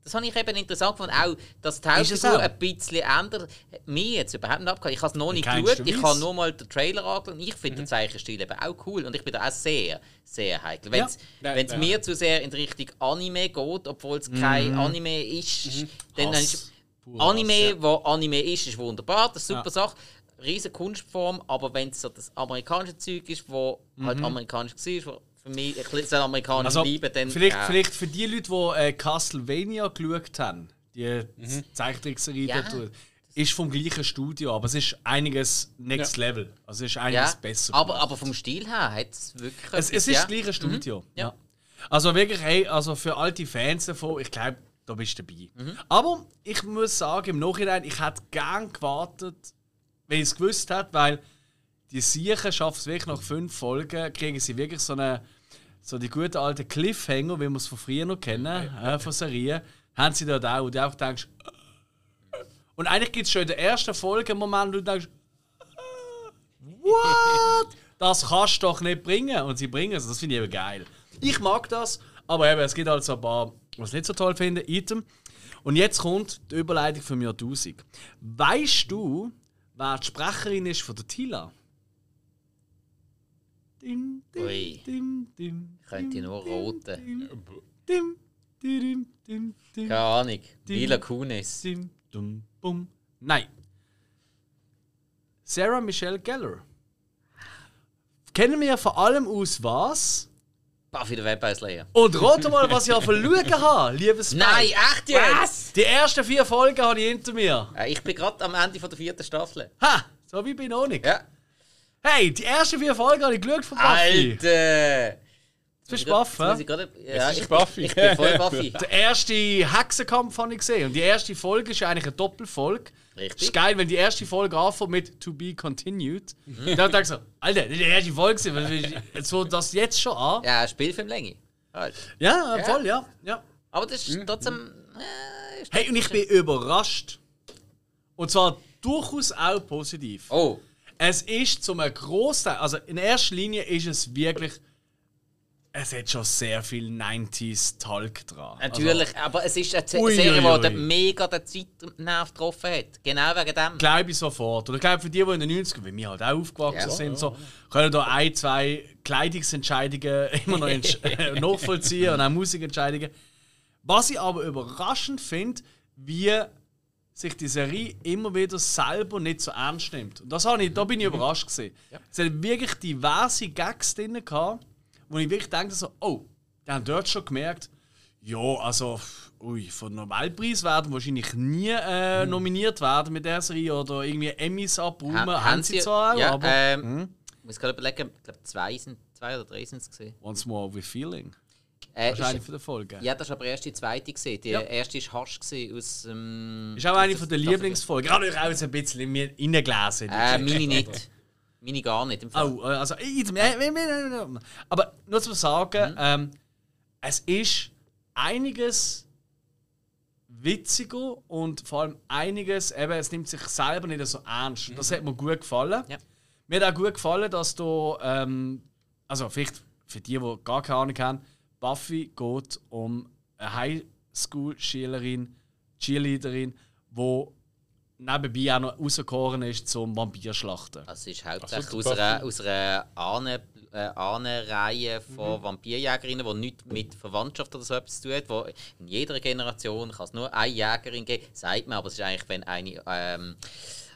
Das habe ich eben interessant gefunden. Auch, dass die Hauptfigur ein bisschen ändert. Mich jetzt überhaupt nicht abgehalten. Ich habe es noch nicht geschaut. Ich habe nur mal den Trailer angeschaut. und Ich finde Mhm. den Zeichenstil eben auch cool. Und ich bin da auch sehr, sehr heikel. Wenn es Ja. Ja. mir zu sehr in die Richtung Anime geht, obwohl es kein Mhm. Anime ist, dann, dann ist Anime, Hass, ja. wo Anime ist, ist wunderbar, das ist eine super Ja. Sache. riesige Kunstform, aber wenn es so das amerikanische Zeug ist, wo halt amerikanisch war, wo für mich ein bisschen amerikanisch Also, bleiben, dann vielleicht, ja. vielleicht für die Leute, die äh, Castlevania geschaut haben, die Zeichentrickserie Ja. dort, ist vom gleichen Studio, aber es ist einiges Next Level. Also es ist einiges ja. besser. aber, aber vom Stil her hat es wirklich. es, es ist ja. das gleiche Studio. Ja. Also wirklich, hey, also für alte Fans davon, ich glaube, da bist du dabei. Aber ich muss sagen, im Nachhinein, ich hätte gern gewartet, wenn ich es gewusst hätte, weil die Siechen schaffen es wirklich nach fünf Folgen, kriegen sie wirklich so eine so die guten alten Cliffhanger, wie wir es von früher noch kennen, äh, von Serien, haben sie dort auch, wo du auch denkst, und eigentlich gibt es schon in der ersten Folge einen Moment, wo du denkst, What? Das kannst du doch nicht bringen. Und sie bringen es. Das finde ich eben geil. Ich mag das, aber eben, es gibt halt so ein paar, was ich nicht so toll finde, Item. Und jetzt kommt die Überleitung von mir 1000. Weißt du, wer die Sprecherin ist von der Tila? Dim, dim, Ui. dim, dim, Könnte nur dim, roten. Dim, dim, dim, dim, dim, Keine Ahnung. Mila Kunis. dim, dum, bum. Nein. Sarah Michelle Gellar. Kennen wir vor allem aus was? Buffy der Vampire Und rate mal, was ich auf Schauen habe, liebes Spike. Nein, echt jetzt? Die ersten vier Folgen habe ich hinter mir. Ich bin gerade am Ende von der vierten Staffel. Ha! So wie bei noch nicht. Ja. Hey, die ersten vier Folgen habe ich geschaut von Buffy. Alter! Du bist Jetzt Buff, muss hä? ich gerade- Ja, ist ich, Buffy. ich bin voll Buffy. Der erste Hexenkampf habe ich gesehen. Und die erste Folge ist eigentlich eine Doppelfolge. Richtig. Ist geil, wenn die erste Folge anfängt mit To Be Continued. Mhm. Dann denkst du so, Alter, das ist die erste Folge. So das jetzt schon an. Ja, Spielfilmlänge. Halt. Ja, Ja. voll, ja. ja. Aber das ist trotzdem. Äh, ist Hey, und ich bin überrascht. Und zwar durchaus auch positiv. oh, Es ist zum Großteil, also in erster Linie ist es wirklich, es hat schon sehr viel 90s Talk dran. natürlich. aber es ist eine Z- Ui, Serie, ui, die ui. den mega den Zeitnerv getroffen hat. Genau wegen dem. Glaube ich sofort. Oder ich glaube, für die, die in den 90ern, wie wir halt auch aufgewachsen Ja. sind, so, können da ein, zwei Kleidungsentscheidungen immer noch nachvollziehen und auch Musikentscheidungen. Was ich aber überraschend finde, wie sich die Serie immer wieder selber nicht so ernst nimmt. Und das habe ich, da bin ich überrascht gewesen. Es hat wirklich diverse Gags drin gehabt, wo ich wirklich denke so, oh, die haben dort schon gemerkt, ja, also, ui, von Nobelpreis werden wahrscheinlich nie äh, nominiert werden mit der Serie oder irgendwie Emmys abräumen. Ha- haben sie zwar ja, aber ähm, Ich muss gerade überlegen, ich glaube, zwei, sind, zwei oder drei sind es gesehen. once more with feeling. Äh, Wahrscheinlich ist, von der Folge. ja, das war aber erst die zweite gesehen. Die Ja. erste war Harsch gewesen aus. Ähm, Ist auch eine von der Lieblingsfolgen. Gerade ich auch jetzt ein bisschen in mir reingelesen. Äh, meine nicht. Meine gar nicht. Im Fall. Oh, äh, also, äh, äh, aber nur zu sagen, ähm, es ist einiges witziger und vor allem einiges, eben, es nimmt sich selber nicht so ernst. Das hat mir gut gefallen. Ja. Mir hat auch gut gefallen, dass du, ähm, also vielleicht für die, die gar keine Ahnung haben, Buffy geht um eine Highschool-Schülerin, Cheerleaderin, die nebenbei auch noch rausgekoren ist zum Vampirschlachten. Das ist hauptsächlich Ach so, aus einer, aus einer Ahnen, äh, Ahnenreihe von Vampirjägerinnen, die nichts mit Verwandtschaft oder so etwas zu tun hat. Wo in jeder Generation kann es nur eine Jägerin geben, sagt man, aber es ist eigentlich, wenn eine ähm,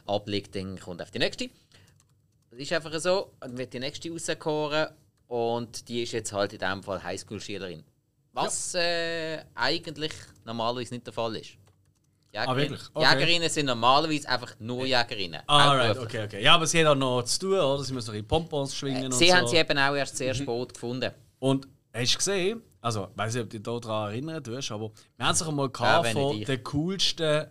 abliegt, dann kommt auf die nächste. Das ist einfach so, dann wird die nächste rauskoren und die ist jetzt halt in diesem Fall Highschool-Schülerin. Was äh, eigentlich normalerweise nicht der Fall ist. Jägerin, wirklich? Okay. Jägerinnen sind normalerweise einfach nur Jägerinnen. Alright, hauptberuflich. okay, okay. Ja, aber sie hat auch noch zu tun, oder? Sie müssen noch ihre Pompons schwingen und Sie so. haben sie eben auch erst sehr spät gefunden. Und hast du gesehen, also, ich weiß nicht, ob du dich daran erinnern tust, aber wir haben sich einmal Ja, von den coolsten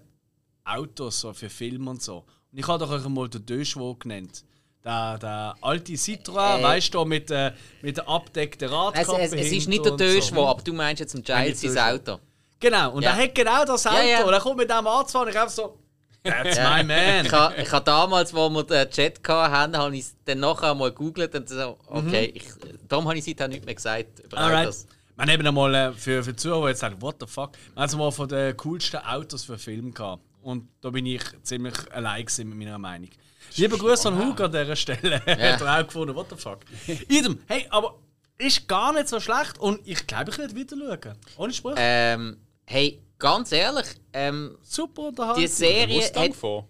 Autos so für Filme und so. Und ich habe doch euch einmal den Döschwo genannt. Der, der alte Citroën, Äh. weißt du, mit, äh, mit der abgedeckten Es, Radkappe es, es ist hinten nicht der Döschwo, so. aber du meinst jetzt ein Giles sein Auto. Genau, und Ja. er hat genau das Auto. Ja, ja. Und er kommt mit dem anzufahren und ich einfach so, that's my man. Ich habe ha damals, als wir den Chat hatten, habe ich es dann nachher mal gegoogelt und so, okay, ich, darum habe ich seitdem nichts mehr gesagt über Mhm. Alright. Wir haben eben einmal äh, für, für die Zuhörer jetzt sagen, what the fuck. Wir haben mal von den coolsten Autos für Film gehabt. Und da bin ich ziemlich allein mit meiner Meinung. Lieber Grüße an Hugo an dieser Stelle. Hat er auch gefunden, what the fuck. Idem, hey, aber ist gar nicht so schlecht und ich glaube, ich werde wieder schauen. Ohne Spruch. Ähm, hey, ganz ehrlich, ähm, Super unterhalten. die Serie Mustang hat, vor.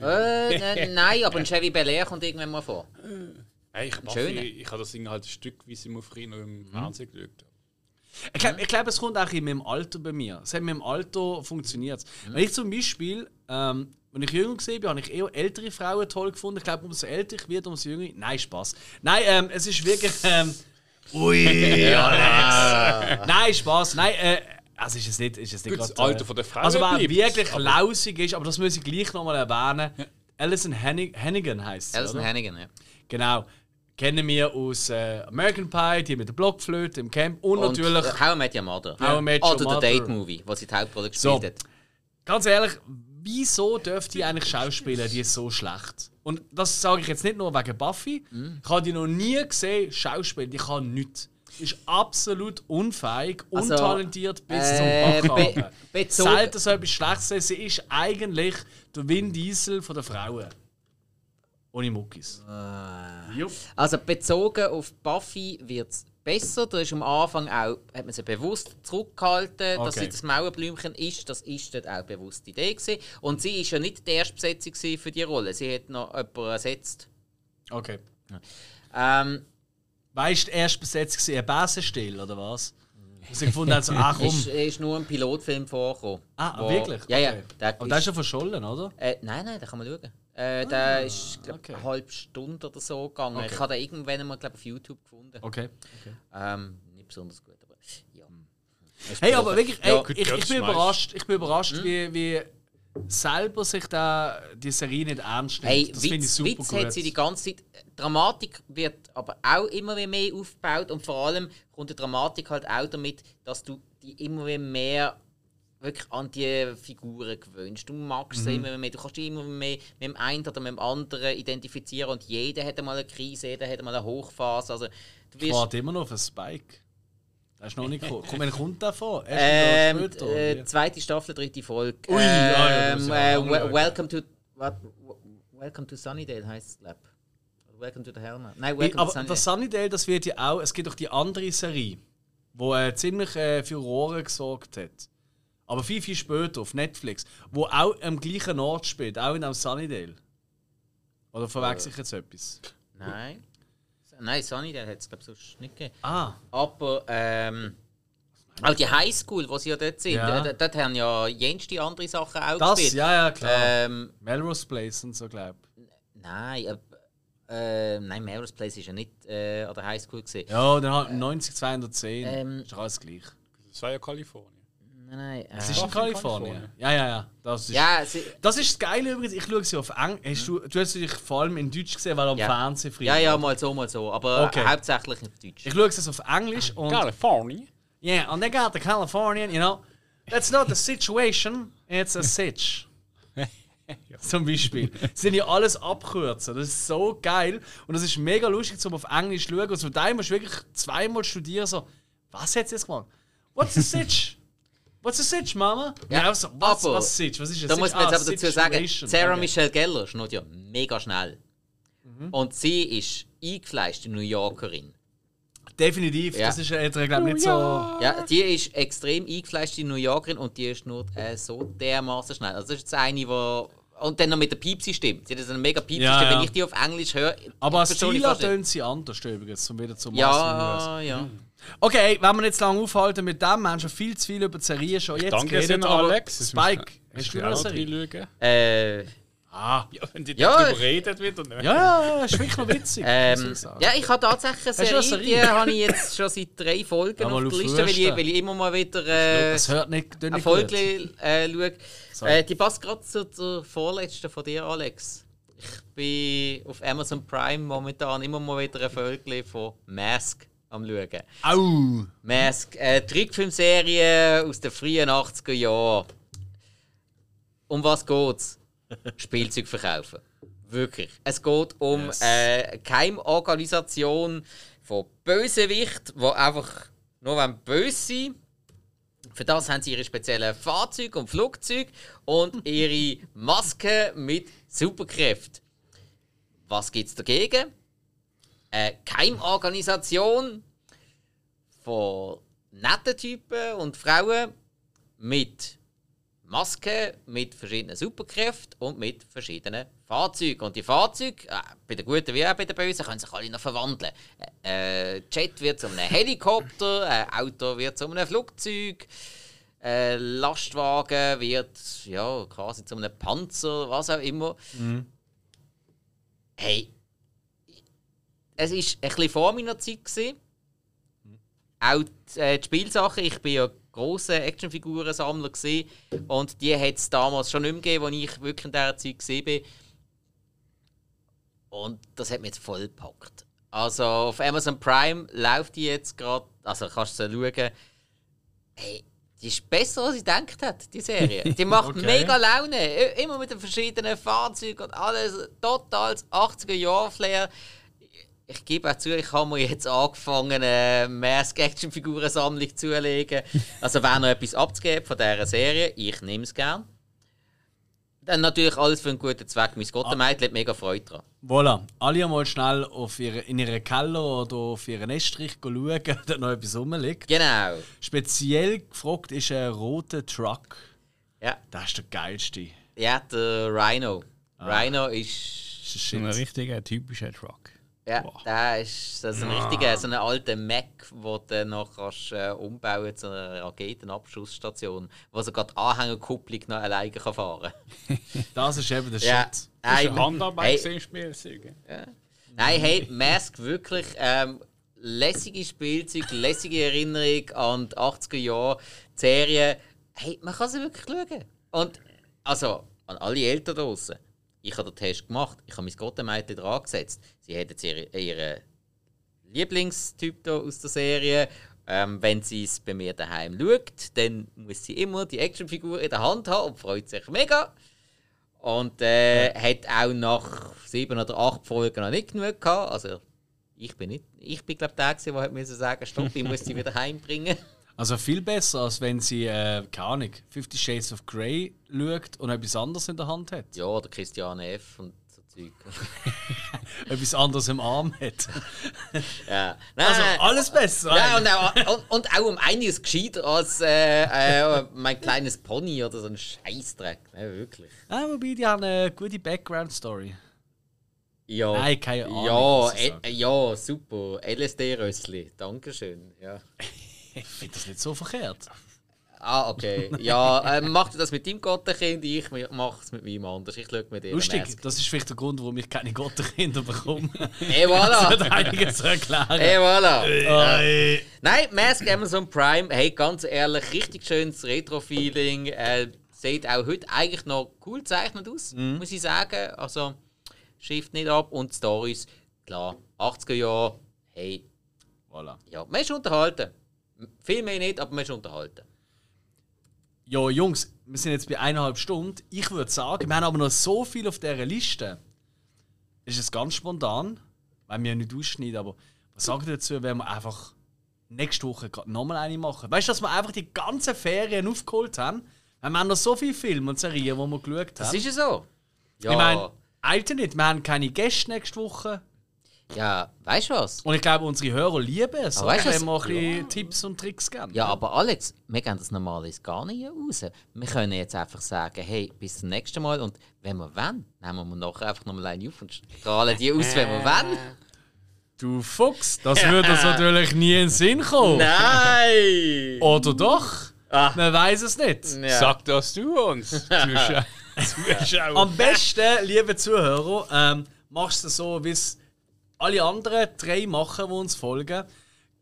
Äh, n- nein, aber ein Chevy Bel Air kommt irgendwann mal vor. Hey, ich, Schöne. Buffy, ich habe das Ding halt ein Stück, wie sie im Frino im Fernsehen geschaut. Ich glaube, ich glaub, es kommt auch in meinem Alter bei mir. Es hat mit dem Alter funktioniert. Wenn ich zum Beispiel, ähm, wenn ich jünger war, habe ich eher ältere Frauen toll gefunden. Ich glaube, umso älter ich werde, umso jünger. Nein, Spaß. Nein, ähm, es ist wirklich. Ähm, ui, Alex! Nein, Spaß. Nein, äh, also ist es nicht. Ist es nicht Gut, das Alter von der Frau Also, wer bleibt, wirklich aber- lausig ist, aber das muss ich gleich nochmal erwähnen. Alison Hennig Hannigan heißt sie. Alison oder? Hannigan, ja. Genau. Kennen wir aus äh, American Pie, die mit der Blockflöte im Camp und, Und natürlich. How I Met Your Mother. How I Met Your Oder Mother. der Date Movie, wo sie die Hauptrolle So. gespielt hat. Ganz ehrlich, wieso dürfte die eigentlich Schauspieler, die ist so schlecht? Und das sage ich jetzt nicht nur wegen Buffy. Ich habe die noch nie gesehen, Schauspieler, die kann nichts. Ist absolut unfähig, Also, untalentiert bis äh, zum Backhaben. be- Selten so etwas Schlechtes. sehen. Sie ist eigentlich der Vin Diesel von der Frauen. Ohne Muckis. Jupp. Also bezogen auf Buffy wird es besser. Da ist am Anfang auch, hat man sie bewusst zurückgehalten, dass Okay. sie das Mauerblümchen ist. Das ist dort auch bewusst die Idee gewesen. Und sie ist ja nicht die erste Besetzung gewesen für die Rolle. Sie hat noch jemanden ersetzt. Okay. Ähm, Weißt du, erst besetzt war ein Besenstill, oder was? Dass sie gefunden haben, so, ach komm. ist, ist nur ein Pilotfilm vorgekommen. Ah, wo- wirklich? Ja, ja. Okay. Der Aber der ist ja verschollen, oder? Äh, nein, nein, da kann man schauen. Äh, der ist, glaube okay. eine halbe Stunde oder so gegangen. Okay. Ich habe den irgendwann mal glaub, auf YouTube gefunden. Okay. okay. Ähm, nicht besonders gut, aber ja. Hey, aber wirklich, ey, Ja. ich, ich bin überrascht, ich bin überrascht Hm? wie, wie selber sich da die Serie nicht ernst nimmt. Hey, das finde ich Witz, super Witz gut. hat sie die ganze Zeit. Dramatik wird aber auch immer mehr aufgebaut und vor allem kommt die Dramatik halt auch damit, dass du die immer mehr wirklich an die Figuren gewöhnst. Du magst Mhm. sie immer mehr, du kannst dich immer mehr mit dem einen oder mit dem anderen identifizieren und jeder hat einmal eine Krise, jeder hat einmal eine Hochphase. Also, du ich wirst, warte immer noch auf einen Spike. Der ist noch nicht gekommen. Komm, wann kommt der vor? Ähm, später, äh, zweite Staffel, dritte Folge. Ui, ah ja, ist ähm, ja äh, welcome to what, Welcome to Sunnydale heißt es, glaube ich. Welcome to the Helmet. Nein, Welcome aber to Sunnydale. das Sunnydale, das wird ja auch, es gibt doch die andere Serie, wo äh, ziemlich äh, für Rohre gesorgt hat. Aber viel, viel später auf Netflix, wo auch am gleichen Ort spielt, auch in einem Sunnydale. Oder verwechsel ich jetzt etwas? Nein. Nein, Sunnydale hat es, glaube ich, sonst nicht gegeben. Ah, Aber, ähm, auch die Highschool, wo sie ja dort sind, Ja. dort, dort haben ja jenste andere Sachen auch das, gespielt. ja, ja, klar. Ähm, Melrose Place und so, glaube nein, äh, äh, nein, Melrose Place ist ja nicht äh, an der Highschool gesehen. Ja, dann halt 90, 210. Ähm, ist doch alles gleich. Das war ja Kalifornien. Nein, nein. Es Äh, ist in in Kalifornien. Kalifornien. Ja, ja, ja. Das ist, ja, sie, das ist das Geile übrigens. Ich schaue sie auf Englisch. Hast du, du hast dich vor allem in Deutsch gesehen, weil am Ja. Fernsehen früher. ja, ja, mal so, mal so. Aber Okay. hauptsächlich auf Deutsch. Ich schaue es auf Englisch und. Kalifornien? Yeah, and they got the Californian, you know. That's not a situation, it's a sitch. Zum Beispiel. Sie sind ja alles abkürzen. Das ist so geil. Und das ist mega lustig, zum auf Englisch zu schauen. Und zum Teil musst du wirklich zweimal studieren, so, was hat sie jetzt gemacht? What's a sitch? What's a sitch, Mama? Ja, auch so, was, aber- was ist sitch? Was ist a Da muss man jetzt Ah, aber dazu sagen, situation. Sarah Okay. Michelle Gellar schnurrt ja mega schnell. Mhm. Und sie ist eingefleischte New Yorkerin. Definitiv. Ja. Das ist äh, glaube ich, nicht so. Ja, die ist extrem eingefleischte New Yorkerin und die schnurrt äh, so dermaßen schnell. Also das ist jetzt eine, die... Und dann noch mit der Piepsi-Stimme. Sie hat so eine mega Piepsi-Stimme. Ja, ja. Wenn ich die auf Englisch höre... Aber als Stila tönt sie anders übrigens, um wieder zum Ja, ja. Okay, wenn wir zu lange aufhalten mit dem, wir haben schon viel zu viel über die Serie schon jetzt Danke, geredet, aber Alex. Spike, hast du eine Serie? Äh, Ah, Ja, wenn die Ja, darüber ich- redet wird und ja, ja, ja, ist wirklich noch witzig. ähm, ich ja, ich habe tatsächlich eine Serie, Serie? die habe ich jetzt schon seit drei Folgen Ja, auf der Liste, weil ich, weil ich immer mal wieder äh, das hört nicht, nicht eine. Folge äh, schaue. Äh, die passt gerade zu der vorletzten von dir, Alex. Ich bin auf Amazon Prime momentan immer mal wieder eine Folge von Mask am schauen. Au! Mask, äh, Trickfilmserie aus den frühen 80er Jahren. Um was geht's? Spielzeug verkaufen. Wirklich. Es geht um Yes. eine Keimorganisation von Bösewicht, die einfach nur wollen böse sind. Für das haben sie ihre speziellen Fahrzeuge und Flugzeuge und ihre Masken mit Superkräften. Was gibt's dagegen? Eine Keimorganisation von netten Typen und Frauen mit Masken mit verschiedenen Superkräften und mit verschiedenen Fahrzeugen. Und die Fahrzeuge, äh, bei den Guten wie auch bei den Bösen, können sich alle noch verwandeln. Äh, Jet wird zu einem Helikopter, ein Auto wird zu einem Flugzeug, ein Lastwagen wird ja, quasi zu einem Panzer, was auch immer. Hey, es war ein bisschen vor meiner Zeit. Gewesen. Auch die, äh, die Spielsachen, ich bin ja grosser Actionfigurensammler gewesen, und die hat es damals schon nicht mehr gegeben, als ich wirklich in dieser Zeit gesehen bin. Und das hat mich jetzt voll gepackt. Also auf Amazon Prime läuft die jetzt gerade, also kannst du sie schauen. Hey, die ist besser, als ich gedacht hätte, die Serie. Die macht Okay. mega Laune. Immer mit den verschiedenen Fahrzeugen und alles. Totals 80er-Jahre-Flair. Ich gebe auch zu, ich habe mir jetzt angefangen, eine Mask-Action-Figuren-Sammlung zuzulegen. Also, wer noch etwas abzugeben von dieser Serie, ich nehme es gern. Dann natürlich alles für einen guten Zweck. Mein Gottemädchen hat mega Freude dran. Voilà. Alle mal schnell auf ihre, in ihren Keller oder auf ihren Estrich schauen, ob da noch etwas rumliegt. Genau. Speziell gefragt ist ein roter Truck. Ja, Das ist der geilste. ja der Rhino. Rhino ist. Das ist So ein richtiger typischer Truck. Ja, Boah. der ist das ist ein richtiger, so ein alter Mac, den du noch kannst, äh, umbauen zu einer Raketenabschussstation, wo sogar die Anhängerkupplung noch alleine kann fahren Das ist eben der Ja. Shit. Das ist Nein, eine Handarbeit hey, hey. im Spielzeug. Nein, hey, Mask wirklich ähm, lässige Spielzeug, lässige Erinnerung an die 80er Jahre die Serie. Hey, man kann sie wirklich schauen. Und also an alle Eltern draußen. Ich habe den Test gemacht, ich habe mein Gottemädchen dran gesetzt. Sie hat jetzt ihre, ihren Lieblingstyp da aus der Serie. Ähm, wenn sie es bei mir daheim schaut, dann muss sie immer die Actionfigur in der Hand haben und freut sich mega. Und äh, hat auch nach sieben oder acht Folgen noch nicht genug gehabt. Also ich bin nicht, ich bin glaube der, gewesen, der hat sagen, stopp, ich muss sie wieder heimbringen. Also viel besser, als wenn sie, äh, keine Ahnung, Fifty Shades of Grey schaut und etwas anderes in der Hand hat. Ja, oder Christiane F. und so Zeug. Etwas anderes im Arm hat. ja. Nein, Also alles besser. Ja, und auch, und, und auch um einiges gescheiter als äh, äh, mein kleines Pony oder so ein Scheißdreck. Ja, wirklich. Ah, wobei, die haben eine gute Background-Story. Ja. Nein, keine Ahnung, Ja, ja super. LSD-Rössli. Dankeschön. Ja. Ich finde das nicht so verkehrt. Ah, okay. Ja, ähm, mach du das mit deinem Gottenkind, ich mache es mit meinem anders. Ich schaue mit dir. Lustig, das ist vielleicht der Grund, warum ich keine Gotterkinder bekomme. Et das hat voilà! einiges zu erklären. Et voilà! Ey. Nein, Mask Amazon Prime, hey, ganz ehrlich, richtig schönes Retro-Feeling. Äh, sieht auch heute eigentlich noch cool gezeichnet aus, muss ich sagen. Also, schifft nicht ab. Und Stories, klar, 80er Jahre, hey, Voilà. ja, man ist unterhalten. Viel mehr nicht, aber man ist unterhalten. Ja, Jungs, wir sind jetzt bei eineinhalb Stunden. Ich würde sagen, wir haben aber noch so viel auf dieser Liste. Ist es ganz spontan, weil wir ja nicht ausschneiden, aber was sagt ihr dazu, wenn wir einfach nächste Woche nochmal eine machen? Weißt du, dass wir einfach die ganzen Ferien aufgeholt haben? Weil wir haben noch so viele Filme und Serien, die wir geschaut Das haben. ist ja so. Ja, Ich meine, Alter nicht, wir haben keine Gäste nächste Woche. Ja weißt du was? Und ich glaube, unsere Hörer lieben es, Aber weißt wenn wir ein bisschen Tipps und Tricks geben. Ja, aber Alex, wir gehen das normalerweise gar nicht raus. Wir können jetzt einfach sagen, hey, bis zum nächsten Mal und wenn wir wollen, nehmen wir nachher einfach nochmal eine auf und strahlen die aus, wenn wir wollen. Du Fuchs, das würde uns natürlich nie in den Sinn kommen. Nein! Oder doch? Ah. Man weiß es nicht. Ja. Sag das du uns, Zuschauer. Am besten, liebe Zuhörer, ähm, machst du es so, wie es alle anderen drei machen, die uns folgen.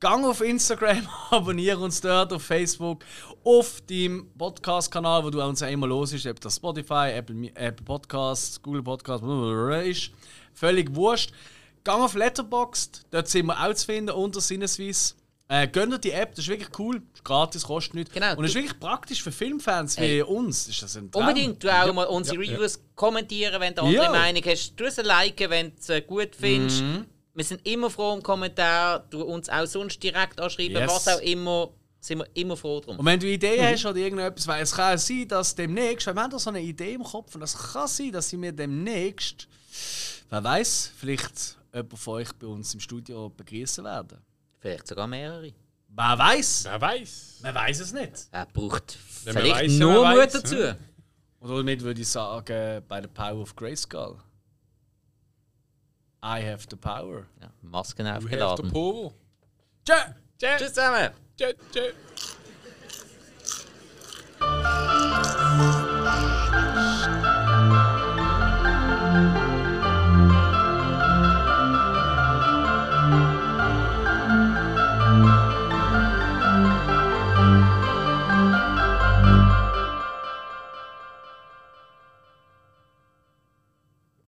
Gang auf Instagram, abonniere uns dort auf Facebook, auf deinem Podcast-Kanal, wo du uns ja immer los ist, ob das Spotify, Apple, Apple Podcasts, Google Podcasts, ist. Völlig wurscht. Gang auf Letterboxd, dort sind wir auch zu finden unter Sinneswiss. Äh, gönnt ihr die App, das ist wirklich cool, ist gratis, kostet nichts. Genau, Und ist wirklich praktisch für Filmfans wie Ey. uns. Ist das ein Traum. Unbedingt, du auch mal unsere Reviews kommentieren, wenn du andere Ja. Meinung hast. Du sie liken, wenn du es gut findest. Mhm. Wir sind immer froh im Kommentar, du uns auch sonst direkt anschreiben, yes. was auch immer. Sind wir immer froh drum. Und wenn du Ideen mhm. hast oder irgendetwas, weil es kann sein, dass demnächst, wir haben doch so eine Idee im Kopf und es kann sein, dass sie mir demnächst, wer weiß, vielleicht jemand von euch bei uns im Studio begrüßen werden. Vielleicht sogar mehrere. Wer weiß? Wer weiß? Man weiß es nicht. Er braucht vielleicht weiss, nur Mut dazu. Und damit würde ich sagen, bei der Power of Grayskull. I have the power. Ja, Masken aufgeladen. You have the power. Tschüss zusammen. Tschüss. Tschüss.